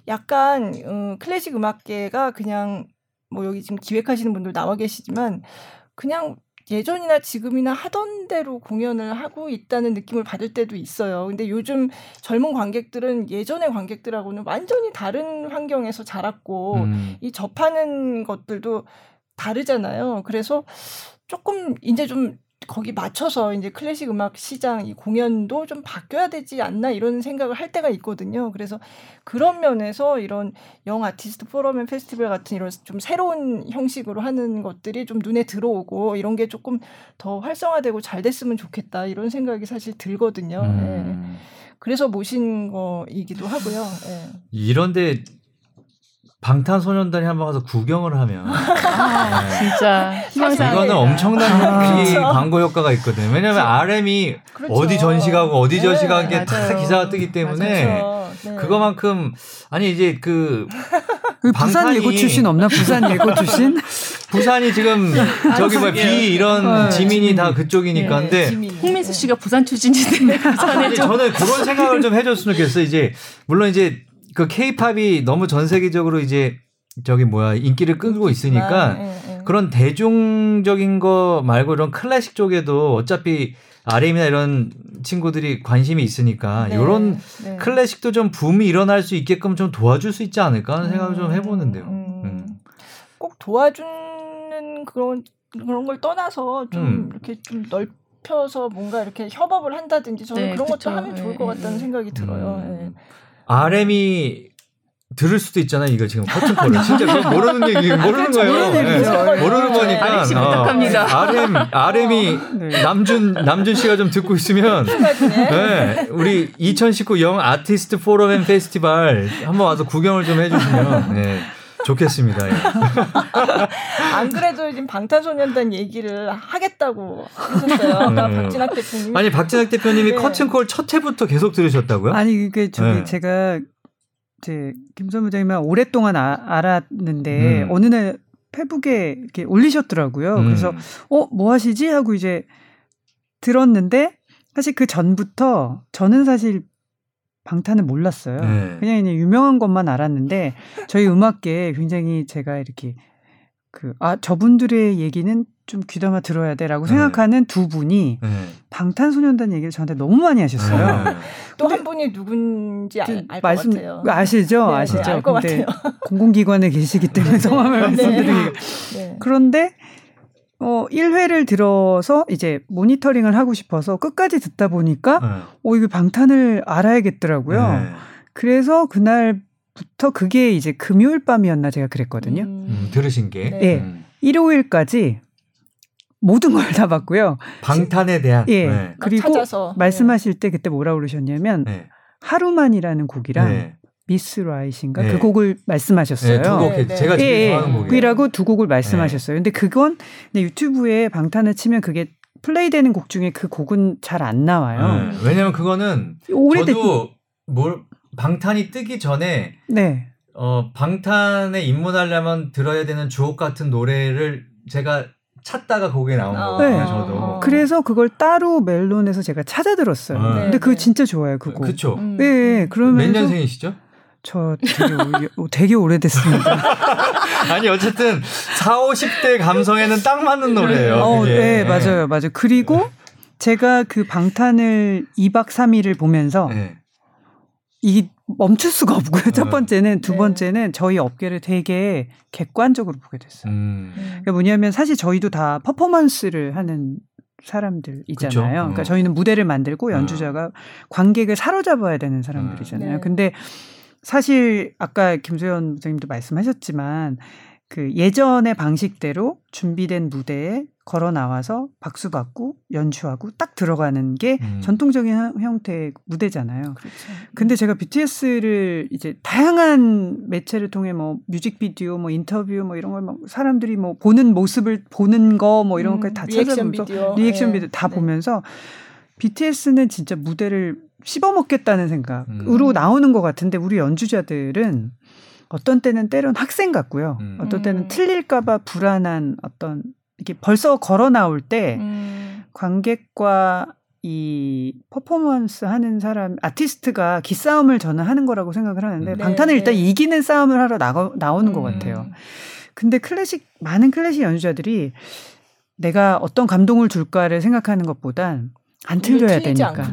약간 음, 클래식 음악계가 그냥 뭐 여기 지금 기획하시는 분들 나와 계시지만 그냥 예전이나 지금이나 하던 대로 공연을 하고 있다는 느낌을 받을 때도 있어요. 근데 요즘 젊은 관객들은 예전의 관객들하고는 완전히 다른 환경에서 자랐고 음. 이 접하는 것들도 다르잖아요. 그래서 조금 이제 좀 거기 맞춰서 이제 클래식 음악 시장 이 공연도 좀 바뀌어야 되지 않나 이런 생각을 할 때가 있거든요. 그래서 그런 면에서 이런 Young Artist Forum and Festival 같은 이런 좀 새로운 형식으로 하는 것들이 좀 눈에 들어오고 이런 게 조금 더 활성화되고 잘 됐으면 좋겠다 이런 생각이 사실 들거든요. 음. 네. 그래서 모신 거이기도 하고요. 네. 이런데 방탄소년단이 한번 가서 구경을 하면 *laughs* 아, 네. 진짜 이거는 엄청난 아, 그렇죠. 광고 효과가 있거든요. 왜냐하면 그렇죠. RM이 그렇죠. 어디 전시가고 어디 전시가는 네, 게다 기사가 뜨기 때문에 네. 그거만큼 아니 이제 그, 그 부산 예고 출신 없나? 부산 예고 출신? *laughs* 부산이 지금 저기 뭐비 이런 어, 지민이 다 그쪽이니까 근데 홍민수 씨가 부산 출신인데 부산에 저는 그런 생각을 좀 해줬으면 좋겠어요. 이제 물론 이제 그 케이팝이 너무 전 세계적으로 이제 저기 뭐야 인기를 끌고 있으니까 아, 예, 예. 그런 대중적인 거 말고 이런 클래식 쪽에도 어차피 RM이나 이런 친구들이 관심이 있으니까 네, 이런 네. 클래식도 좀 붐이 일어날 수 있게끔 좀 도와줄 수 있지 않을까 하는 생각을 음, 좀 해보는데요. 음, 음. 꼭 도와주는 그런 그런 걸 떠나서 좀 음. 이렇게 좀 넓 혀서 뭔가 이렇게 협업을 한다든지 저는 네, 그런 그쵸. 것도 하면 좋을 것 네, 같다는 네. 생각이 들어요. RM이 들을 수도 있잖아요. 이거 지금 커튼콜을 진짜 모르는 얘기 모르는 거예요. 모르는, 네. 모르는 거니까. 어, RM RM이 네. 남준 남준 씨가 좀 듣고 있으면 네. 우리 2019 Young Artist Forum and Festival 한번 와서 구경을 좀 해주시면 네. 좋겠습니다. 예. *laughs* 안 그래도 지금 방탄소년단 얘기를 하겠다고 하셨어요. 아까 음. 박진학 대표님. 아니 박진학 대표님이 네. 커튼콜 첫 회부터 계속 들으셨다고요? 아니 이게 저기 네. 제가 이제 김선무 장님은 오랫동안 아, 알았는데 음. 어느 날 페북에 이렇게 올리셨더라고요. 음. 그래서 어 뭐 하시지 하고 이제 들었는데 사실 그 전부터 저는 사실 방탄을 몰랐어요. 네. 그냥 이제 유명한 것만 알았는데 저희 음악계에 굉장히 제가 이렇게 그 아 저분들의 얘기는 좀 귀담아 들어야 돼라고 네. 생각하는 두 분이 네. 방탄소년단 얘기를 저한테 너무 많이 하셨어요. 네. 또한 분이 누군지 알 것 같아요. 아시죠? 네, 아시죠? 알것 같아요. 공공기관에 계시기 때문에 *laughs* 성함을 말씀드리기. 그런데 어 1회를 들어서 이제 모니터링을 하고 싶어서 끝까지 듣다 보니까 네. 어 이거 방탄을 알아야겠더라고요. 네. 그래서 그날 부터 그게 이제 금요일 밤이었나 제가 그랬거든요. 음. 음, 들으신 게. 네. 네. 음. 일요일까지 모든 걸 다 봤고요. 방탄에 대한. 예. 네. 그리고 찾아서. 말씀하실 때 그때 뭐라 그러셨냐면 네. 하루만이라는 곡이랑 네. 미스 라이신가 네. 그 곡을 말씀하셨어요. 네, 두곡 네, 네. 제가 제일 예, 좋아하는 곡이에요. 이라고 두 곡을 말씀하셨어요. 근데 그건 유튜브에 방탄을 치면 그게 플레이되는 곡 중에 그 곡은 잘 안 나와요. 네. 왜냐면 그거는 오래됐... 저도 뭘 방탄이 뜨기 전에 네. 어 방탄에 입문하려면 들어야 되는 주옥 같은 노래를 제가 찾다가 거기에 나온 아, 거예요. 네. 저도. 그래서 그걸 따로 멜론에서 제가 찾아 들었어요. 네. 근데 그거 네. 진짜 좋아요. 그거. 그렇죠. 음. 네. 그러면 몇 년생이시죠? 저 되게, 오, 되게 오래됐습니다. *laughs* 아니 어쨌든 4, 50대 감성에는 딱 맞는 노래예요. 어, 네, 맞아요. 맞아요. 그리고 제가 그 방탄을 2박 3일을 보면서 네. 이 멈출 수가 없고요. 첫 네. 번째는 두 네. 번째는 저희 업계를 되게 객관적으로 보게 됐어요. 음. 그러니까 뭐냐면 사실 저희도 다 퍼포먼스를 하는 사람들이잖아요. 그쵸? 그러니까 어. 저희는 무대를 만들고 연주자가 어. 관객을 사로잡아야 되는 사람들이잖아요. 네. 근데 사실 아까 김소연 선생님도 말씀하셨지만 그 예전의 방식대로 준비된 무대에 걸어 나와서 박수 받고 연주하고 딱 들어가는 게 음. 전통적인 형태의 무대잖아요. 그렇죠. 근데 제가 BTS를 이제 다양한 매체를 통해 뭐 뮤직비디오, 뭐 인터뷰, 뭐 이런 걸 막 사람들이 뭐 보는 모습을 보는 거 뭐 이런 음, 것까지 다 찾아보면서 비디오. 리액션 네. 비디오 다 네. 보면서 BTS는 진짜 무대를 씹어먹겠다는 생각으로 음. 나오는 것 같은데 우리 연주자들은 어떤 때는 때론 학생 같고요. 음. 어떤 때는 음. 틀릴까봐 불안한 어떤 이렇게 벌써 걸어 나올 때 음. 관객과 이 퍼포먼스 하는 사람 아티스트가 기싸움을 저는 하는 거라고 생각을 하는데 음. 방탄은 네, 일단 네. 이기는 싸움을 하러 나가, 나오는 것 음. 같아요. 근데 클래식 많은 클래식 연주자들이 내가 어떤 감동을 줄까를 생각하는 것보단 안 틀려야 되니까.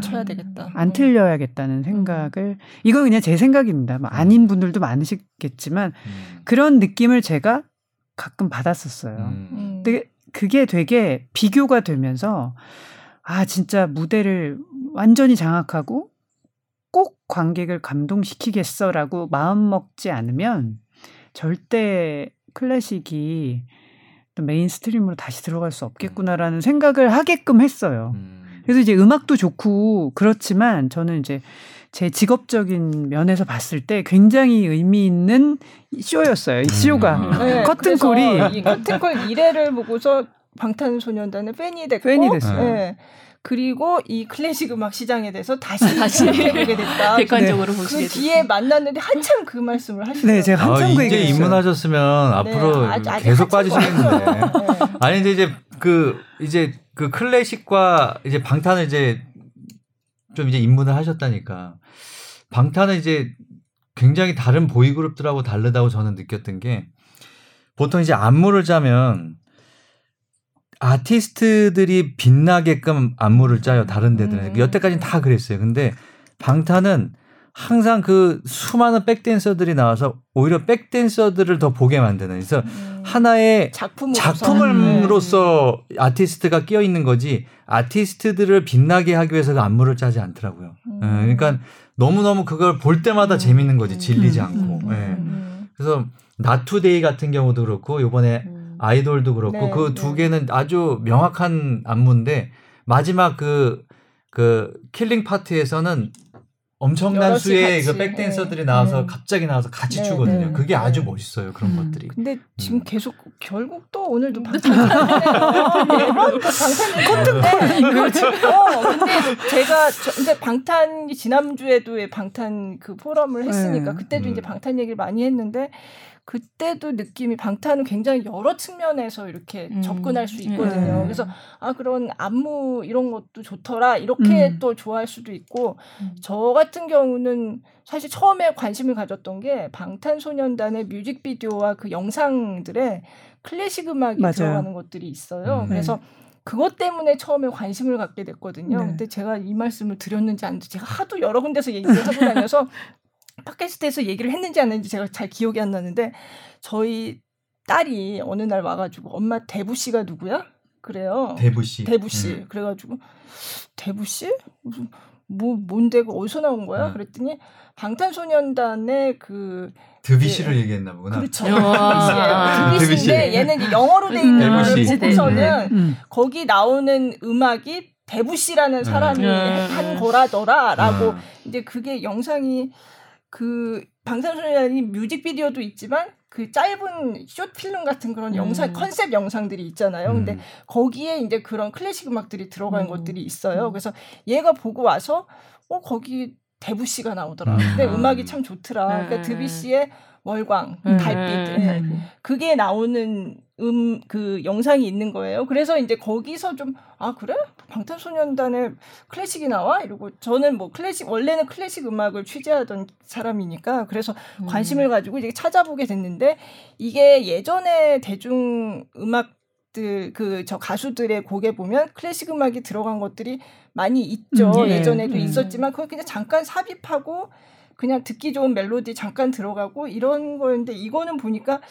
안 음. 틀려야겠다는 생각을 음. 이건 그냥 제 생각입니다. 뭐 아닌 분들도 많으시겠지만 음. 그런 느낌을 제가 가끔 받았었어요. 음. 근데 그게 되게 비교가 되면서 아 진짜 무대를 완전히 장악하고 꼭 관객을 감동시키겠어라고 마음 먹지 않으면 절대 클래식이 또 mainstream으로 다시 들어갈 수 없겠구나라는 생각을 하게끔 했어요. 음. 그래서 이제 음악도 좋고 그렇지만 저는 이제 제 직업적인 면에서 봤을 때 굉장히 의미 있는 쇼였어요. 이 쇼가 음. 네, 커튼콜이 이 커튼콜 1회를 보고서 방탄소년단의 팬이 됐고 팬이 됐어요. 네. 그리고 이 클래식 음악 시장에 대해서 다시 *laughs* 다시 *laughs* 보게 됐다. 객관적으로 네. 보시게 그 뒤에 만났는데 한참 그 말씀을 하시더라고요. 네, 제가 한참 아, 그 이제 입문하셨으면 앞으로 네, 아직, 아직 계속 빠지시겠는데. 네. *laughs* 아니 근데 이제 그 이제 그 클래식과 이제 방탄을 이제 좀 이제 입문을 하셨다니까. 방탄은 이제 굉장히 다른 보이그룹들하고 다르다고 저는 느꼈던 게 보통 이제 안무를 짜면 아티스트들이 빛나게끔 안무를 짜요 다른 데들은. 음. 여태까지는 다 그랬어요. 근데 방탄은 항상 그 수많은 백댄서들이 나와서 오히려 백댄서들을 더 보게 만드는 그래서 음. 하나의 작품으로서 네. 아티스트가 끼어 있는 거지 아티스트들을 빛나게 하기 위해서 그 안무를 짜지 않더라고요. 음. 네, 그러니까 너무 너무 그걸 볼 때마다 음. 재밌는 거지 질리지 음. 않고. 네. 그래서 Not Today 같은 경우도 그렇고 요번에 아이돌도 그렇고 네, 그두 네. 개는 아주 명확한 안무인데 마지막 그그 그 killing part에서는 엄청난 수의 그 백댄서들이 네. 나와서 네. 갑자기 나와서 같이 네, 추거든요. 네. 그게 아주 네. 멋있어요. 그런 음. 것들이. 근데 지금 음. 계속 결국 또 오늘도 방탄이네요. 방탄 *laughs* 그렇죠. 어, 근데 제가 저, 근데 방탄 지난주에도 방탄 그 포럼을 했으니까 그때도 음. 이제 방탄 얘기를 많이 했는데 그때도 느낌이 방탄은 굉장히 여러 측면에서 이렇게 음. 접근할 수 있거든요. 음. 그래서 아 그런 안무 이런 것도 좋더라 이렇게 음. 또 좋아할 수도 있고 음. 저 같은 경우는 사실 처음에 관심을 가졌던 게 방탄소년단의 뮤직비디오와 그 영상들에 클래식 음악이 맞아요. 들어가는 것들이 있어요. 음. 그래서 네. 그것 때문에 처음에 관심을 갖게 됐거든요. 네. 근데 제가 이 말씀을 드렸는지 안 드렸는지 제가 하도 여러 군데서 얘기를 하고 다녀서 *laughs* 팟캐스트에서 얘기를 했는지 안 했는지 제가 잘 기억이 안 나는데 저희 딸이 어느 날 와가지고 엄마 대부 씨가 누구야? 그래요. 대부 씨. 대부 씨. 음. 그래가지고 대부 씨 무슨 뭐 뭔데 그 어디서 나온 거야? 네. 그랬더니 방탄소년단의 그 드비시를 예. 얘기했나 보구나. 그렇죠. 아~ 드비시인데 얘는 영어로 돼 있는 음, 거를 보고서는 음. 거기 나오는 음악이 데부시라는 사람이 음. 한 거라더라라고 음. 이제 그게 영상이 그 방탄소년단이 뮤직비디오도 있지만 그 짧은 숏필름 같은 그런 영상 음. 컨셉 영상들이 있잖아요. 근데 음. 거기에 이제 그런 클래식 음악들이 들어간 음. 것들이 있어요. 그래서 얘가 보고 와서 어 거기 데부시가 나오더라. 근데 음악이 참 좋더라. 그러니까 드비시의 월광, 달빛, 네. 그게 나오는 음, 그 영상이 있는 거예요. 그래서 이제 거기서 좀, 아, 그래? 방탄소년단의 클래식이 나와? 이러고, 저는 뭐 클래식, 원래는 클래식 음악을 취재하던 사람이니까, 그래서 음. 관심을 가지고 이제 찾아보게 됐는데, 이게 예전에 대중 음악들, 그, 저 가수들의 곡에 보면 클래식 음악이 들어간 것들이 많이 있죠. 음, 예. 예전에도 음. 있었지만, 그걸 그냥 잠깐 삽입하고, 그냥 듣기 좋은 멜로디 잠깐 들어가고 이런 거였는데 이거는 보니까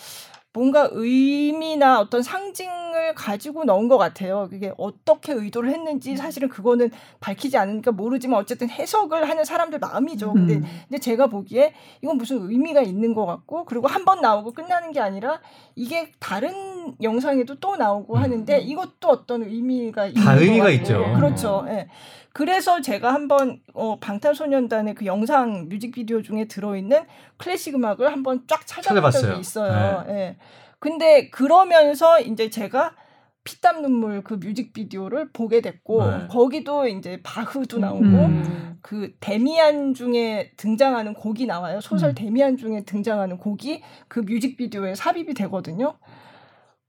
뭔가 의미나 어떤 상징을 가지고 넣은 것 같아요. 그게 어떻게 의도를 했는지 사실은 그거는 밝히지 않으니까 모르지만 어쨌든 해석을 하는 사람들 마음이죠. 근데 음. 이제 제가 보기에 이건 무슨 의미가 있는 것 같고 그리고 한 번 나오고 끝나는 게 아니라 이게 다른 영상에도 또 나오고 음. 하는데 이것도 어떤 의미가 있는 다 의미가 있죠. 그렇죠. 예. 네. 그래서 제가 한번 어, 방탄소년단의 그 영상 뮤직비디오 중에 들어있는 클래식 음악을 한번 쫙 찾아본 적이 있어요. 네. 네. 근데 그러면서 이제 제가 피땀 눈물 그 뮤직비디오를 보게 됐고 네. 거기도 이제 바흐도 음. 나오고 음. 그 데미안 중에 등장하는 곡이 나와요. 소설 음. 데미안 중에 등장하는 곡이 그 뮤직비디오에 삽입이 되거든요.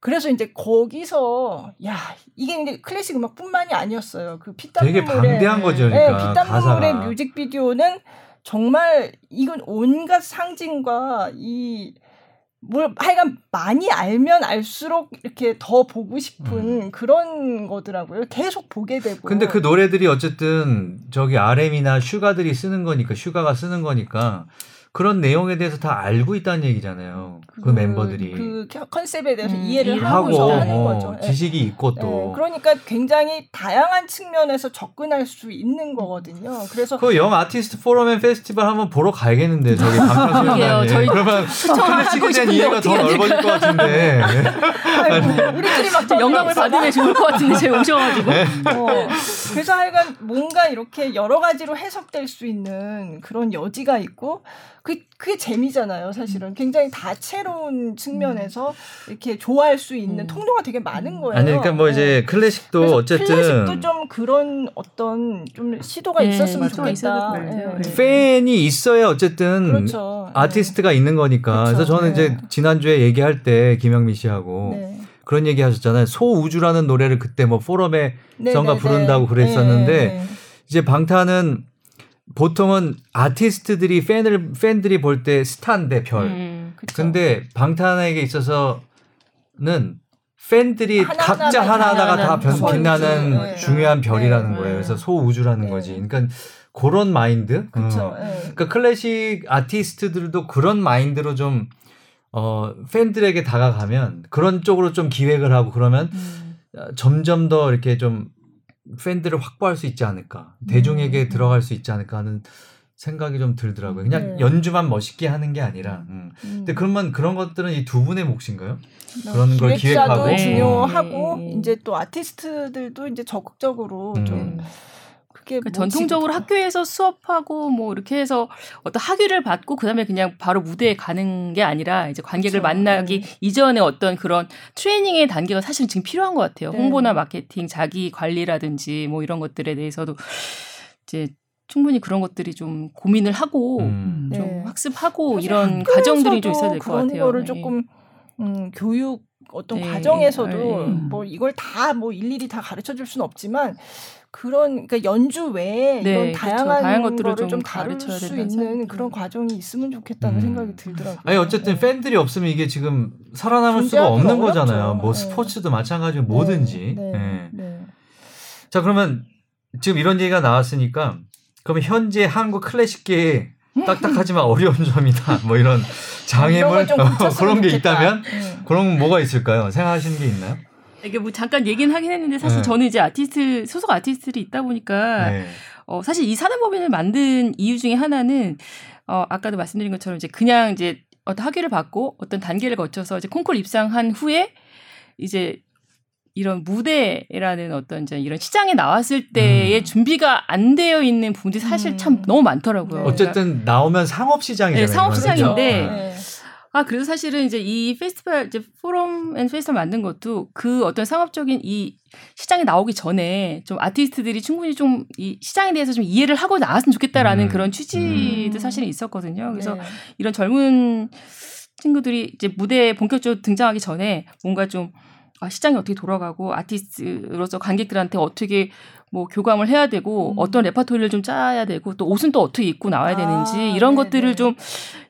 그래서 이제 거기서 야 이게 이제 클래식 음악뿐만이 아니었어요. 그 피땀 되게 방대한 거죠. 그러니까 네, 피땀 눈물의 뮤직비디오는 정말 이건 온갖 상징과 이 뭘 하여간 많이 알면 알수록 이렇게 더 보고 싶은 음. 그런 거더라고요. 계속 보게 되고. 근데 그 노래들이 어쨌든 저기 RM이나 슈가들이 쓰는 거니까 슈가가 쓰는 거니까 그런 내용에 대해서 다 알고 있다는 얘기잖아요. 그, 그 멤버들이 그 컨셉에 대해서 음, 이해를 하고 하는 어, 거죠. 예. 지식이 있고 또 네, 그러니까 굉장히 다양한 측면에서 접근할 수 있는 거거든요. 그래서 그 영 아티스트 포럼 앤 페스티벌 한번 보러 가야겠는데 저기 *laughs* 방탄소년단이 저희 그러면 클래식에 대한 이해가 더 넓어질 것 같은데 *laughs* 아이고, 우리끼리 막 영감을 받으면 좋을 것 같은데 제가 오셔가지고 네. 어, 그래서 하여간 뭔가 이렇게 여러 가지로 해석될 수 있는 그런 여지가 있고 그, 그게 재미잖아요, 사실은. 굉장히 다채로운 측면에서 이렇게 좋아할 수 있는 음. 통로가 되게 많은 거예요. 아니, 그러니까 뭐 이제 네. 클래식도 어쨌든. 클래식도 좀 그런 어떤 좀 시도가 네, 있었으면 좋겠다. 네. 팬이 있어야 어쨌든 그렇죠. 아티스트가 있는 거니까. 그렇죠. 그래서 저는 이제 네. 지난주에 얘기할 때 김영미 씨하고 네. 그런 얘기 하셨잖아요. 소우주라는 노래를 그때 뭐 포럼에 선가 부른다고 그랬었는데 이제 방탄은 보통은 아티스트들이 팬을 팬들이 볼 때 스타인데 별. 음, 근데 방탄에게 있어서는 팬들이 하나 각자 하나하나가 다 변, 빛나는 네. 중요한 별이라는 네. 거예요. 그래서 소우주라는 네. 거지. 그러니까 그런 마인드. 그쵸, 어. 그러니까 클래식 아티스트들도 그런 마인드로 좀 어, 팬들에게 다가가면 그런 쪽으로 좀 기획을 하고 그러면 음. 점점 더 이렇게 좀 팬들을 확보할 수 있지 않을까 대중에게 음. 들어갈 수 있지 않을까 하는 생각이 좀 들더라고요. 그냥 네. 연주만 멋있게 하는 게 아니라. 음. 음. 근데 그러면 그런 것들은 이 두 분의 몫인가요? 그런 걸 기획하고 네. 중요하고 네. 이제 또 아티스트들도 이제 적극적으로 음. 좀 그러니까 전통적으로 학교에서 수업하고 뭐 이렇게 해서 어떤 학위를 받고 그다음에 그냥 바로 무대에 가는 게 아니라 이제 관객을 그렇죠. 만나기 네. 이전에 어떤 그런 트레이닝의 단계가 사실은 지금 필요한 것 같아요. 네. 홍보나 마케팅, 자기 관리라든지 뭐 이런 것들에 대해서도 이제 충분히 그런 것들이 좀 고민을 하고 음. 좀 네. 학습하고 이런 과정들이 좀 있어야 될 것 같아요. 그런 거를 네. 조금 음, 교육 어떤 네. 과정에서도 네. 뭐 이걸 다 뭐 일일이 다 가르쳐 줄 수는 없지만 그런 그러니까 연주 외에 네, 이런 다양한, 그렇죠. 다양한 것들을 좀, 좀 다룰 수 있는 그런 과정이 있으면 좋겠다는 음. 생각이 들더라고요. 아니 어쨌든 네. 팬들이 없으면 이게 지금 살아남을 수가 없는 어렵죠. 거잖아요. 뭐 네. 스포츠도 마찬가지고 네. 뭐든지. 네. 네. 자 그러면 지금 이런 얘기가 나왔으니까 그러면 현재 한국 클래식계에 딱딱하지만 어려운 *laughs* 점이다. 뭐 이런 장애물 *laughs* 그런 게 있다면 그런 뭐가 있을까요? 생각하시는 게 있나요? 이게 뭐 잠깐 얘기는 하긴 했는데 사실 네. 저는 이제 아티스트 소속 아티스트들이 있다 보니까 네. 어, 사실 이 사단법인을 만든 이유 중에 하나는 어, 아까도 말씀드린 것처럼 이제 그냥 이제 어떤 학위를 받고 어떤 단계를 거쳐서 이제 콩쿨 입상한 후에 이제 이런 무대라는 어떤 이제 이런 시장에 나왔을 때의 음. 준비가 안 되어 있는 부분들이 사실 참 음. 너무 많더라고요. 어쨌든 그러니까, 나오면 상업 시장이잖아요. 네, 상업 시장인데 네. 아 그래서 사실은 이제 이 페스티벌 이제 Forum and Festival 만든 것도 그 어떤 상업적인 이 시장에 나오기 전에 좀 아티스트들이 충분히 좀 이 시장에 대해서 좀 이해를 하고 나왔으면 좋겠다라는 음. 그런 취지도 음. 사실은 있었거든요. 그래서 네. 이런 젊은 친구들이 이제 무대에 본격적으로 등장하기 전에 뭔가 좀 아, 시장이 어떻게 돌아가고 아티스트로서 관객들한테 어떻게 뭐 교감을 해야 되고 음. 어떤 레파토리를 좀 짜야 되고 또 옷은 또 어떻게 입고 나와야 되는지 아, 이런 네네. 것들을 좀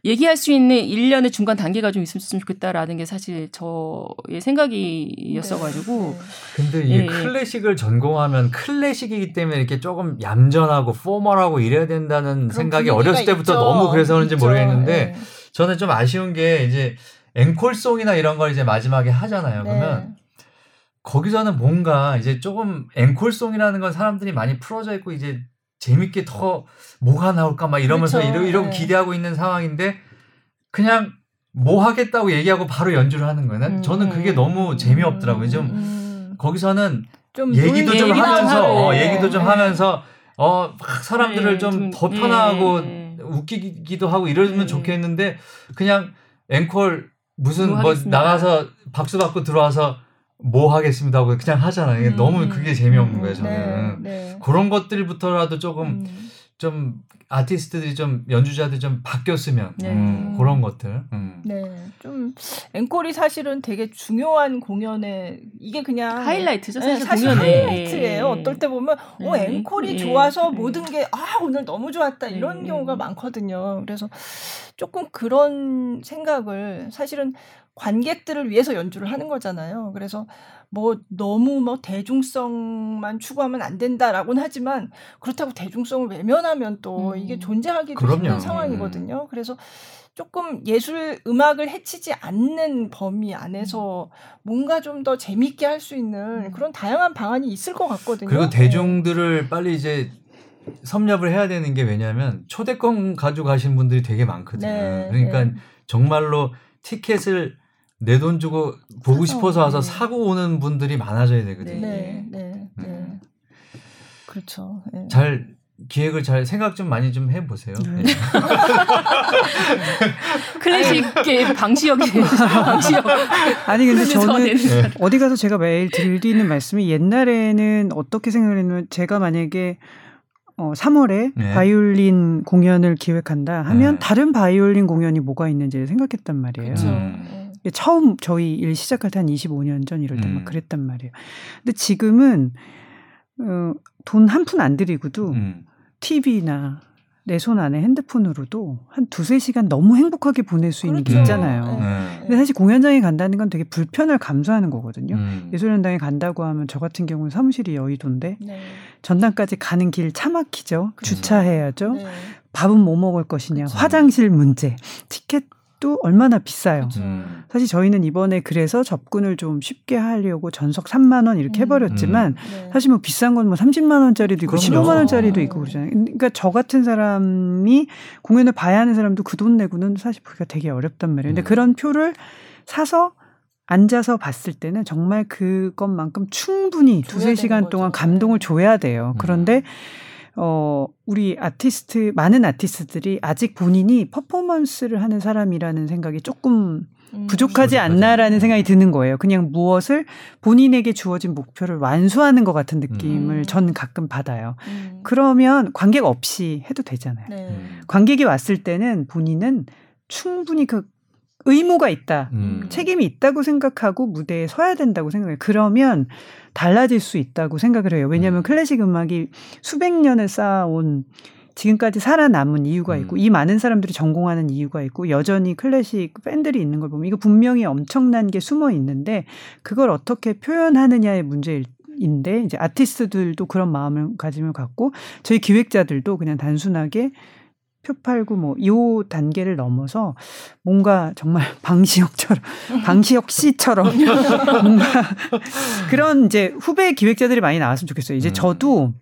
얘기할 수 있는 일련의 중간 단계가 좀 있으면 좋겠다라는 게 사실 저의 생각이었어 가지고 네. 근데 이 예, 예. 클래식을 전공하면 클래식이기 때문에 이렇게 조금 얌전하고 포멀하고 이래야 된다는 생각이 어렸을 때부터 있죠. 너무 그래서 그런지 모르겠는데 네. 저는 좀 아쉬운 게 이제 앵콜송이나 이런 걸 이제 마지막에 하잖아요. 네. 그러면 거기서는 뭔가 이제 조금 앵콜송이라는 건 사람들이 많이 풀어져 있고 이제 재밌게 더 뭐가 나올까 막 이러면서 그렇죠. 이런, 이런 네. 기대하고 있는 상황인데 그냥 뭐 하겠다고 얘기하고 바로 연주를 하는 거예요. 음, 저는 그게 너무 재미없더라고요. 좀 음, 거기서는 좀 얘기도 좀 하면서 어, 얘기도 좀 네. 하면서 어 사람들을 네, 좀더 편하고 네. 웃기기도 하고 이러면 네. 좋겠는데 그냥 앵콜 무슨 뭐, 뭐 나가서 박수 받고 들어와서 뭐 하겠습니다 하고 그냥 하잖아요. 음, 너무 그게 재미없는 음, 거예요, 저는. 네, 네. 그런 것들부터라도 조금 음. 좀 아티스트들이 좀 연주자들이 좀 바뀌었으면 네. 음, 그런 것들. 음. 네, 좀 앵콜이 사실은 되게 중요한 공연에 이게 그냥 하이라이트죠, 사실, 네, 사실 하이라이트예요. 네. 어떨 때 보면 어 네. 앵콜이 네. 좋아서 모든 게 아 오늘 너무 좋았다 이런 경우가 많거든요. 그래서 조금 그런 생각을 사실은 관객들을 위해서 연주를 하는 거잖아요. 그래서 뭐 너무 뭐 대중성만 추구하면 안 된다라고는 하지만 그렇다고 대중성을 외면하면 또 음. 이게 존재하기도 그럼요. 힘든 상황이거든요. 그래서 조금 예술 음악을 해치지 않는 범위 안에서 뭔가 좀 더 재밌게 할 수 있는 음. 그런 다양한 방안이 있을 것 같거든요. 그리고 네. 대중들을 빨리 이제 섭렵을 해야 되는 게 왜냐하면 초대권 가져가신 분들이 되게 많거든요. 네, 그러니까 네. 정말로 티켓을 내 돈 주고 보고 사서, 싶어서 와서 네. 사고 오는 분들이 많아져야 되거든요. 네, 네, 네. 네. 그렇죠. 네. 잘 기획을 잘 생각 좀 많이 좀 해보세요. 네. 네. *laughs* 클래식의 방시혁이에요. *laughs* 방시혁. 아니 근데 저는 어디 가서 제가 매일 드리는 말씀이 옛날에는 어떻게 생각을 했냐면 제가 만약에 어 3월에 네. 바이올린 공연을 기획한다 하면 네. 다른 바이올린 공연이 뭐가 있는지 생각했단 말이에요. 음. 처음 저희 일 시작할 때 한 25년 전 이럴 때막 음. 그랬단 말이에요. 근데 지금은 어, 돈 한 푼 안 들이고도 음. TV나 내 손 안에 핸드폰으로도 한 두세 시간 너무 행복하게 보낼 수 있는 그렇죠. 게 있잖아요. 네. 네. 근데 사실 공연장에 간다는 건 되게 불편을 감수하는 거거든요. 음. 예술연당에 간다고 하면 저 같은 경우는 사무실이 여의도인데 네. 전당까지 가는 길 차 막히죠. 그렇죠. 주차해야죠. 네. 밥은 뭐 먹을 것이냐. 그렇죠. 화장실 문제. 티켓 또 얼마나 비싸요. 음. 사실 저희는 이번에 그래서 접근을 좀 쉽게 하려고 전석 3만 원 이렇게 음. 해버렸지만 음. 네. 사실 뭐 비싼 건 뭐 30만 원짜리도 있고 그럼요. 15만 원짜리도 있고 그러잖아요. 그러니까 저 같은 사람이 공연을 봐야 하는 사람도 그 돈 내고는 사실 보기가 되게 어렵단 말이에요. 근데 음. 그런 표를 사서 앉아서 봤을 때는 정말 그것만큼 충분히 두세 시간 동안 감동을 네. 줘야 돼요. 그런데 음. 어, 우리 아티스트, 많은 아티스트들이 아직 본인이 퍼포먼스를 하는 사람이라는 생각이 조금 음. 부족하지 않나라는 생각이 드는 거예요. 그냥 무엇을 본인에게 주어진 목표를 완수하는 것 같은 느낌을 음. 전 가끔 받아요. 음. 그러면 관객 없이 해도 되잖아요. 네. 관객이 왔을 때는 본인은 충분히 그 의무가 있다. 음. 책임이 있다고 생각하고 무대에 서야 된다고 생각해요. 그러면 달라질 수 있다고 생각을 해요. 왜냐하면 음. 클래식 음악이 수백 년을 쌓아온 지금까지 살아남은 이유가 있고 음. 이 많은 사람들이 전공하는 이유가 있고 여전히 클래식 팬들이 있는 걸 보면 이거 분명히 엄청난 게 숨어 있는데 그걸 어떻게 표현하느냐의 문제일 인데 이제 아티스트들도 그런 마음을 가지면 갖고 저희 기획자들도 그냥 단순하게 표 팔고 뭐 요 단계를 넘어서 뭔가 정말 *laughs* 방시혁처럼 *laughs* 방시혁 씨처럼 *laughs* 뭔가 그런 이제 후배 기획자들이 많이 나왔으면 좋겠어요. 이제 음. 저도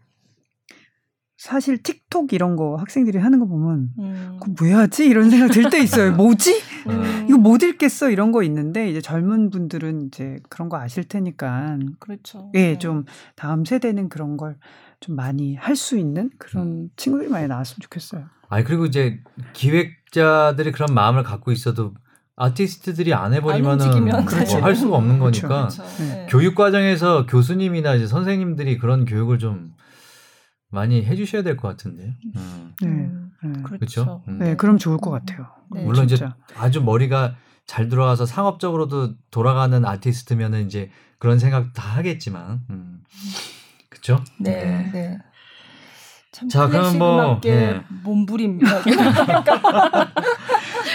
사실 틱톡 이런 거 학생들이 하는 거 보면 음. 그왜 하지 이런 생각 들 때 있어요. 뭐지? 음. 이거 못 읽겠어 이런 거 있는데 이제 젊은 분들은 이제 그런 거 아실 테니까 그렇죠. 예, 네. 좀 다음 세대는 그런 걸 좀 많이 할 수 있는 그런 음. 친구들이 많이 나왔으면 좋겠어요. 아 그리고 이제 기획자들이 그런 마음을 갖고 있어도 아티스트들이 안 해버리면은 뭐할 수가 없는 그렇죠. 거니까 그렇죠. 네. 교육 과정에서 교수님이나 이제 선생님들이 그런 교육을 좀 많이 해주셔야 될 것 같은데요. 음. 네. 네. 그렇죠. 음. 네, 그럼 좋을 것 같아요. 네. 물론 진짜. 이제 아주 머리가 잘 들어와서 상업적으로도 돌아가는 아티스트면은 이제 그런 생각 다 하겠지만, 음. 그렇죠. 네. 네. 네. 자, 그럼 뭐 네. 몸부림입니다. *laughs*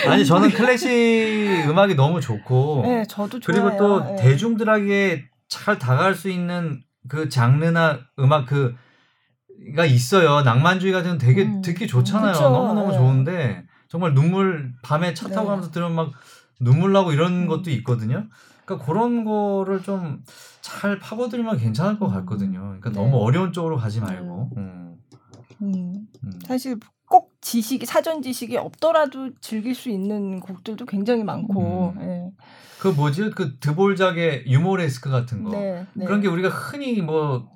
아니 저는 클래식 음악이 너무 좋고, 네, 저도 좋아요. 그리고 또 네. 대중들에게 잘 다가갈 수 있는 그 장르나 음악 그가 있어요. 낭만주의 같은 건 되게 음. 듣기 좋잖아요. 너무 너무 네. 좋은데 정말 눈물 밤에 차 타고 네. 가면서 들으면 막 눈물 나고 이런 음. 것도 있거든요. 그러니까 그런 거를 좀 잘 파고들면 괜찮을 것 음. 같거든요. 그러니까 네. 너무 어려운 쪽으로 가지 말고. 네. 음. 음. 음. 사실 꼭 지식이 사전 지식이 없더라도 즐길 수 있는 곡들도 굉장히 많고. 네. 그 뭐지 그 드볼작의 유모레스크 같은 거 네, 네. 그런 게 우리가 흔히 뭐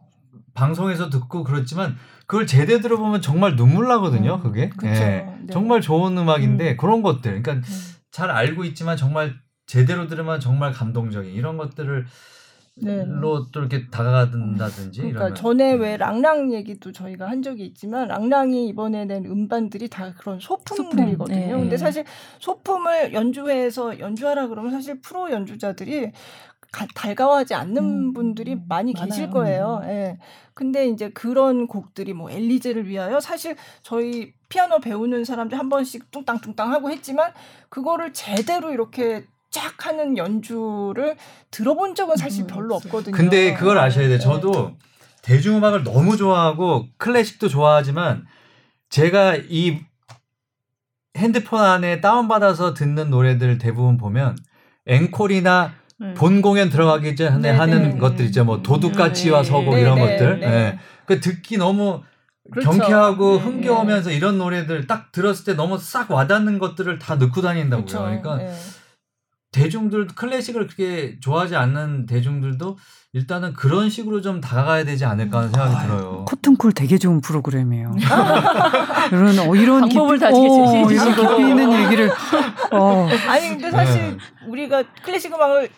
방송에서 듣고 그렇지만 그걸 제대로 들어보면 정말 눈물 나거든요. 음, 그게 예. 네. 정말 좋은 음악인데 음. 그런 것들 그러니까 음. 잘 알고 있지만 정말 제대로 들으면 정말 감동적인 이런 것들을 네. 로또 이렇게 다가간다든지 그러니까 이러면. 전에 왜 음. 랑랑 얘기도 저희가 한 적이 있지만 랑랑이 이번에 낸 음반들이 다 그런 소품들이거든요. 소품. 네. 근데 사실 소품을 연주회에서 연주하라 그러면 사실 프로 연주자들이 가, 달가워하지 않는 음. 분들이 많이 많아요. 계실 거예요. 음. 예. 근데 이제 그런 곡들이 뭐 엘리제를 위하여 사실 저희 피아노 배우는 사람들 한 번씩 뚱땅뚱땅 하고 했지만 그거를 제대로 이렇게 쫙 하는 연주를 들어본 적은 사실 음, 별로 없거든요. 근데 그걸 아셔야 돼요. 네. 저도 대중음악을 너무 좋아하고 클래식도 좋아하지만 제가 이 핸드폰 안에 다운받아서 듣는 노래들 대부분 보면 앵콜이나 네. 본 공연 들어가기 전에 네, 하는 네. 것들 있죠. 뭐 도둑같이와 네. 서곡 이런 것들. 네. 그 듣기 너무 그렇죠. 경쾌하고 네, 흥겨우면서 이런 노래들 딱 들었을 때 너무 싹 와닿는 것들을 다 넣고 다닌다고요. 그렇죠. 그러니까 대중들 클래식을 그렇게 좋아하지 않는 대중들도 일단은 그런 식으로 좀 다가가야 되지 않을까 하는 생각이 아, 들어요. 코튼콜 되게 좋은 프로그램이에요. *laughs* 이런 어, 이런 방법을 다 어, 이런 깊이 있는 얘기를. 어. 아니 근데 사실 우리가 클래식 음악을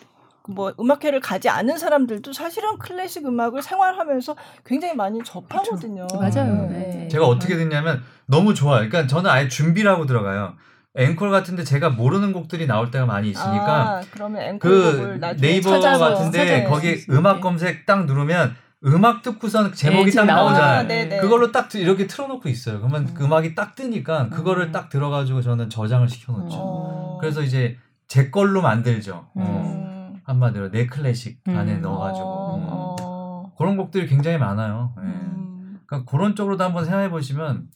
뭐 음악회를 가지 않은 사람들도 사실은 클래식 음악을 생활하면서 굉장히 많이 접하거든요. 그렇죠. 맞아요. 네. 네. 제가 어떻게 됐냐면 너무 좋아요. 그러니까 저는 아예 준비를 하고 들어가요. 앵콜 같은데 제가 모르는 곡들이 나올 때가 많이 있으니까 아, 그러면 그 네이버 같은데 거기 음악 검색 딱 누르면 음악 듣고선 제목이 네, 딱 나오잖아요. 아, 그걸로 딱 이렇게 틀어놓고 있어요. 그러면 음. 그 음악이 딱 뜨니까 그거를 음. 딱 들어가지고 저는 저장을 시켜놓죠. 음. 그래서 이제 제 걸로 만들죠. 어. 한마디로 내 클래식 음. 안에 넣어가지고 어. 음. 어. 그런 곡들이 굉장히 많아요. 네. 음. 그러니까 그런 쪽으로도 한번 생각해 보시면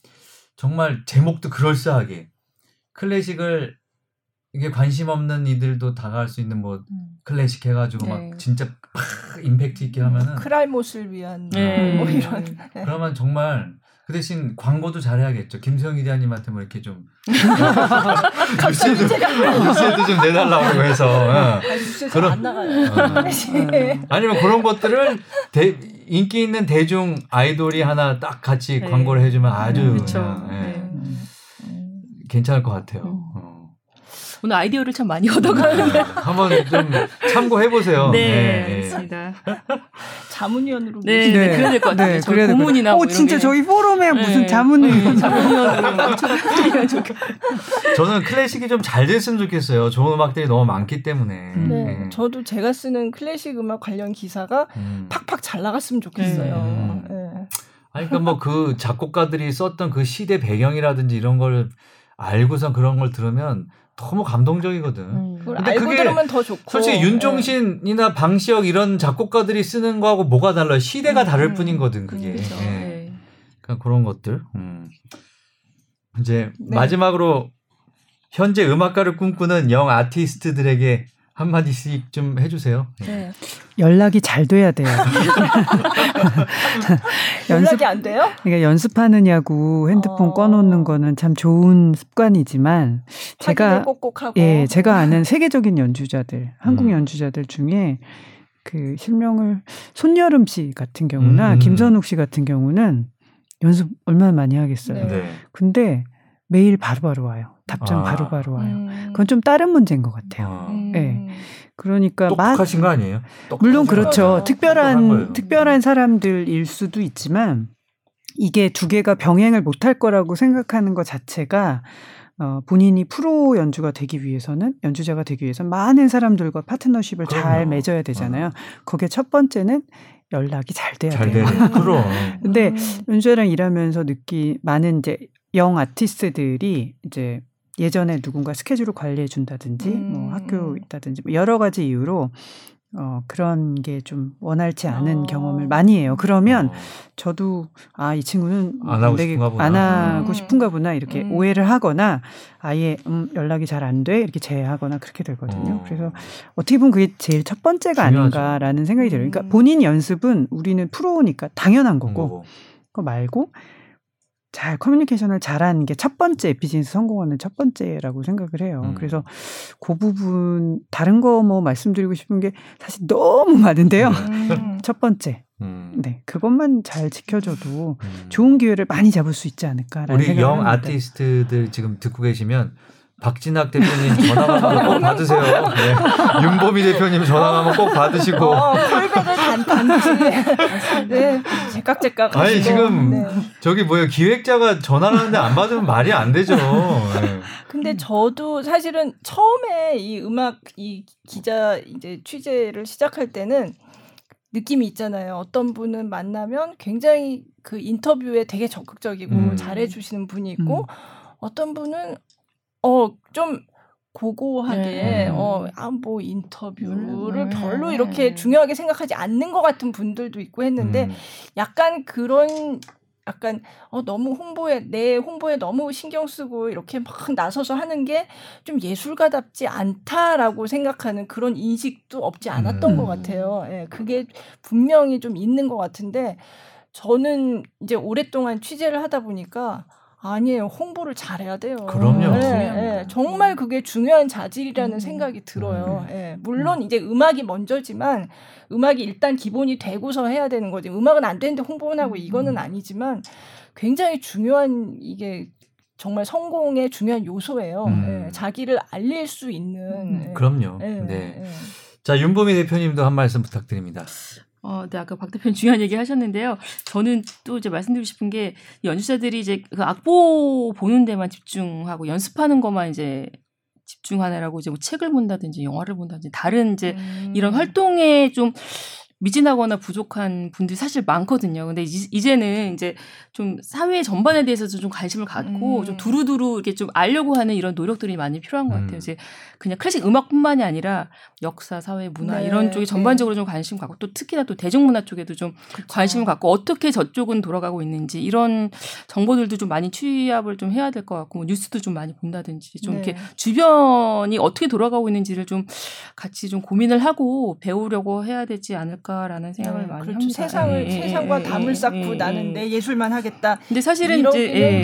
정말 제목도 그럴싸하게 클래식을 이게 관심 없는 이들도 다가갈 수 있는 뭐 음. 클래식 해가지고 네. 막 진짜 팍 임팩트 있게 하면은 크라이못을 위한 네. 뭐 이런 네. 그러면 정말 그 대신 광고도 잘해야겠죠. 김성희 대장님한테 뭐 이렇게 좀 *laughs* 뉴스에도, *laughs* 뉴스에도 좀 내달라고 해서 어. 그런 안 나가요. 어. 네. *laughs* 아니면 그런 것들을 대, 인기 있는 대중 아이돌이 하나 딱 같이 네. 광고를 해주면 아주 그냥, 네. 괜찮을 것 같아요. 음. 어. 오늘 아이디어를 참 많이 얻어가는데 네, 한번 좀 참고해 보세요. 네, 그렇습니다. 네. 자문위원으로 네, 네, 네, 그래야 될 것 같아요. 네, 그래야 고문이나 뭐 어, 진짜 저희 포럼에 네. 무슨 자문위원 *laughs* 자문위원으로 저는 클래식이 좀 잘 됐으면 좋겠어요. 좋은 음악들이 너무 많기 때문에. 음. 네, 네. 저도 제가 쓰는 클래식 음악 관련 기사가 음. 팍팍 잘 나갔으면 좋겠어요. 음. 네. 아니 그러니까 뭐 그 작곡가들이 썼던 그 시대 배경이라든지 이런 걸 알고선 그런 걸 들으면 너무 감동적이거든. 음. 근데 알고 그게 들으면 더 좋고. 솔직히 윤종신이나 네. 방시혁 이런 작곡가들이 쓰는 거하고 뭐가 달라요? 시대가 음. 다를 뿐이거든 그게. 그렇죠. 네. 그러니까 그런 것들. 음. 이제 네. 마지막으로 현재 음악가를 꿈꾸는 영 아티스트들에게 한 마디씩 좀 해주세요. 네. 연락이 잘 돼야 돼요. *laughs* 연습, 연락이 안 돼요? 그러니까 연습하느냐고 핸드폰 어... 꺼놓는 거는 참 좋은 습관이지만 제가 꼭꼭 하고. 예, 제가 아는 세계적인 연주자들, 한국 음. 연주자들 중에 그 실명을 손여름 씨 같은 경우나 음. 김선욱 씨 같은 경우는 연습 얼마나 많이 하겠어요. 네. 근데 매일 바로바로 바로 와요. 답장 바로바로 아. 바로 와요. 음. 그건 좀 다른 문제인 것 같아요. 아. 네. 그러니까 똑똑하신 거 아니에요? 물론 그렇죠. 특별한 특별한 사람들일 수도 있지만 이게 두 개가 병행을 못할 거라고 생각하는 것 자체가 어, 본인이 프로 연주가 되기 위해서는 연주자가 되기 위해서 많은 사람들과 파트너십을 그럼요. 잘 맺어야 되잖아요. 어. 거기에 첫 번째는 연락이 잘 돼야 잘 돼요. 그럼. *laughs* 근데 음. 연주자랑 일하면서 느끼 많은 이제 영 아티스트들이 이제 예전에 누군가 스케줄을 관리해 준다든지 뭐 음. 뭐 학교 있다든지 뭐 여러 가지 이유로 어, 그런 게 좀 원활치 않은 어. 경험을 많이 해요. 그러면 어. 저도 아, 이 친구는 안 하고 되게 싶은가 보나. 안 하고 음. 싶은가 보나 이렇게 음. 오해를 하거나 아예 음, 연락이 잘 안 돼. 이렇게 제외하거나 그렇게 되거든요. 어. 그래서 어떻게 보면 그게 제일 첫 번째가 중요하죠. 아닌가라는 생각이 들어요. 그러니까 음. 본인 연습은 우리는 프로니까 당연한 거고 그거 말고 잘 커뮤니케이션을 잘하는 게 첫 번째 비즈니스 성공하는 첫 번째라고 생각을 해요. 음. 그래서 그 부분 다른 거 뭐 말씀드리고 싶은 게 사실 너무 많은데요. 음. *laughs* 첫 번째. 음. 네, 그것만 잘 지켜줘도 음. 좋은 기회를 많이 잡을 수 있지 않을까라는 우리 영 아티스트들 지금 듣고 계시면 박진학 대표님 전화 꼭 *laughs* 받으세요. 네. 윤보미 대표님 전화 꼭 받으시고. 어, 콜백을 단단지. 네, 제깍제깍. 아니 지금 네. 저기 뭐예요 기획자가 전화하는데 안 받으면 말이 안 되죠. 네. 근데 저도 사실은 처음에 이 음악 이 기자 이제 취재를 시작할 때는 느낌이 있잖아요. 어떤 분은 만나면 굉장히 그 인터뷰에 되게 적극적이고 음. 잘해주시는 분이 있고 음. 어떤 분은 어, 좀 고고하게 네. 어, 아, 뭐 인터뷰를 네. 별로 이렇게 중요하게 생각하지 않는 것 같은 분들도 있고 했는데 음. 약간 그런 약간 어 너무 홍보에 내 홍보에 너무 신경 쓰고 이렇게 막 나서서 하는 게 좀 예술가답지 않다라고 생각하는 그런 인식도 없지 않았던 음. 것 같아요. 예, 그게 분명히 좀 있는 것 같은데 저는 이제 오랫동안 취재를 하다 보니까 아니에요. 홍보를 잘해야 돼요. 그럼요. 네, 네, 정말 그게 중요한 자질이라는 음. 생각이 들어요. 음. 네, 물론 이제 음악이 먼저지만 음악이 일단 기본이 되고서 해야 되는 거지. 음악은 안 되는데 홍보는 하고 이거는 음. 아니지만 굉장히 중요한 이게 정말 성공의 중요한 요소예요. 음. 네, 자기를 알릴 수 있는. 음. 그럼요. 네. 네. 자 윤보미 대표님도 한 말씀 부탁드립니다. 어, 네, 아까 박 대표님 중요한 얘기 하셨는데요. 저는 또 이제 말씀드리고 싶은 게 연주자들이 이제 그 악보 보는 데만 집중하고 연습하는 것만 이제 집중하느라고 이제 뭐 책을 본다든지 영화를 본다든지 다른 이제 음. 이런 활동에 좀 미진하거나 부족한 분들이 사실 많거든요. 근데 이제는 이제 좀 사회 전반에 대해서도 좀 관심을 갖고 음. 좀 두루두루 이렇게 좀 알려고 하는 이런 노력들이 많이 필요한 것 같아요. 음. 이제 그냥 클래식 음악뿐만이 아니라 역사, 사회, 문화 네. 이런 쪽에 전반적으로 네. 좀 관심 갖고 또 특히나 또 대중문화 쪽에도 좀 그쵸. 관심을 갖고 어떻게 저쪽은 돌아가고 있는지 이런 정보들도 좀 많이 취합을 좀 해야 될 것 같고 뭐 뉴스도 좀 많이 본다든지 좀 네. 이렇게 주변이 어떻게 돌아가고 있는지를 좀 같이 좀 고민을 하고 배우려고 해야 되지 않을까 라는 생각을 네. 많이 그렇죠. 합니다. 세상을 예, 예 세상과 예, 담을 예, 쌓고 나는 내 예술만 하겠다. 근데 사실은 이제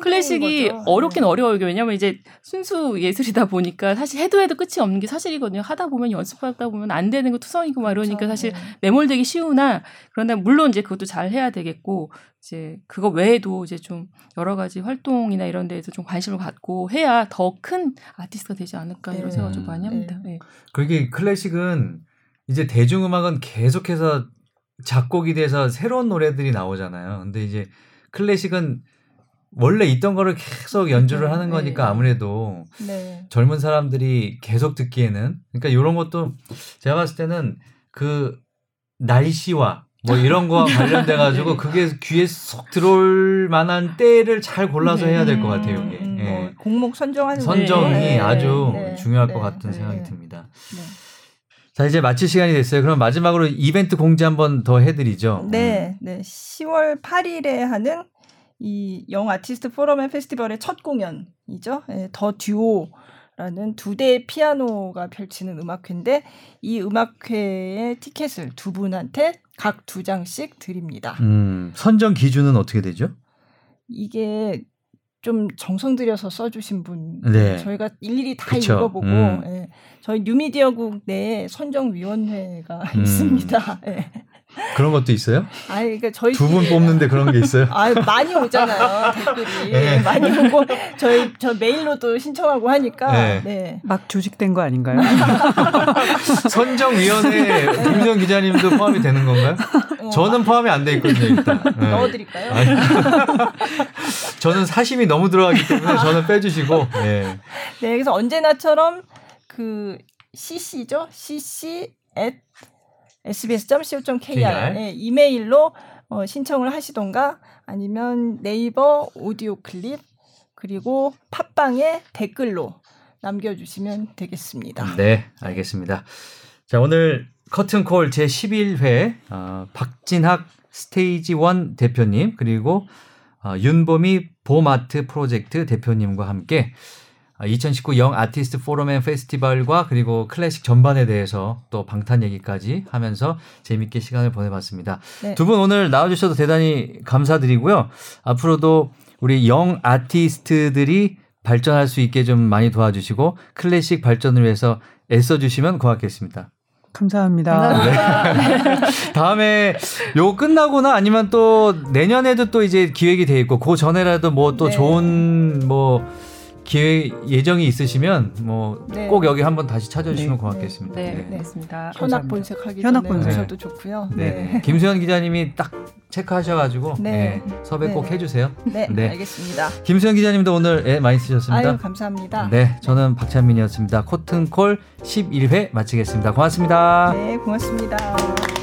클래식이 거죠. 어렵긴 어려워요. 왜냐하면 이제 순수 예술이다 보니까 사실 해도 해도 끝이 없는 게 사실이거든요. 하다 보면 연습하다 보면 안 되는 거 투성이고 막 이러니까 그렇죠. 사실 네. 매몰되기 쉬우나 그런데 물론 이제 그것도 잘 해야 되겠고 이제 그거 외에도 이제 좀 여러 가지 활동이나 이런 데에도 좀 관심을 갖고 해야 더 큰 아티스트가 되지 않을까 이런 네. 생각을 좀 많이 합니다. 네. 네. 그게 클래식은 이제 대중음악은 계속해서 작곡이 돼서 새로운 노래들이 나오잖아요. 근데 이제 클래식은 원래 있던 거를 계속 연주를 하는 네. 거니까 아무래도 네. 젊은 사람들이 계속 듣기에는 그러니까 이런 것도 제가 봤을 때는 그 날씨와 뭐 이런 거와 *laughs* 관련돼 가지고 네. 그게 귀에 쏙 들어올 만한 때를 잘 골라서 해야 될 것 같아요. 이게 음, 뭐 예. 곡목 선정하는 선정이 네. 아주 네. 중요할 것 같은 생각이 듭니다. 자 이제 마칠 시간이 됐어요. 그럼 마지막으로 이벤트 공지 한 번 더 해드리죠. 네, 네. 10월 8일에 하는 이 영 아티스트 포럼의 페스티벌의 첫 공연이죠. 네, 더 듀오. 라는 두 대의 피아노가 펼치는 음악회인데 이 음악회의 티켓을 두 분한테 각 두 장씩 드립니다. 음, 선정 기준은 어떻게 되죠? 이게 좀 정성 들여서 써주신 분 네. 저희가 일일이 다 그쵸. 읽어보고 음. 예. 저희 뉴미디어국 내에 선정위원회가 *laughs* 음. 있습니다. 예. 그런 것도 있어요? 아, 그러니까 저희 두 분 뽑는데 그런 게 있어요? *laughs* 아, 많이 오잖아요 댓글이 네. 많이 오고 저희 저 메일로도 신청하고 하니까 네. 네. 막 조직된 거 아닌가요? *laughs* 선정위원회 김정 기자님도 포함이 되는 건가요? 어. 저는 포함이 안 돼 있거든요 일단. *laughs* 네. 넣어드릴까요? 저는 사심이 너무 들어가기 때문에 저는 빼주시고. 네. 네, 그래서 언제나처럼 그 CC죠, CC at sbs.co.kr 네, 이메일로 어, 신청을 하시던가 아니면 네이버 오디오 클립 그리고 팟빵에 댓글로 남겨주시면 되겠습니다. 네, 알겠습니다. 자, 오늘 커튼콜 제 11회 어, 박진학 스테이지 1 대표님 그리고 어, 윤보미 보마트 프로젝트 대표님과 함께 2019 Young Artist Forum and Festival과 그리고 클래식 전반에 대해서 또 방탄 얘기까지 하면서 재밌게 시간을 보내봤습니다. 네. 두분 오늘 나와주셔서 대단히 감사드리고요. 앞으로도 우리 young artist들이 발전할 수 있게 좀 많이 도와주시고 클래식 발전을 위해서 애써주시면 고맙겠습니다. 감사합니다. 네. *laughs* 다음에 요 끝나거나 아니면 또 내년에도 또 이제 기획이 돼 있고 그 전에라도 뭐또 네. 좋은 뭐 기획 예정이 있으시면 뭐꼭 네. 여기 한번 다시 찾아주시면 네. 고맙겠습니다. 네, 네. 고맙습니다. 현악 본색하기 현악 본색 저도 좋고요. 네. *laughs* 김수현 기자님이 딱 체크하셔가지고 네. 섭외 꼭 해주세요. 네, 알겠습니다. 김수현 기자님도 오늘 애 많이 쓰셨습니다. 아유, 감사합니다. 네, 저는 박찬민이었습니다. 코튼콜 11회 마치겠습니다. 고맙습니다. 네, 고맙습니다.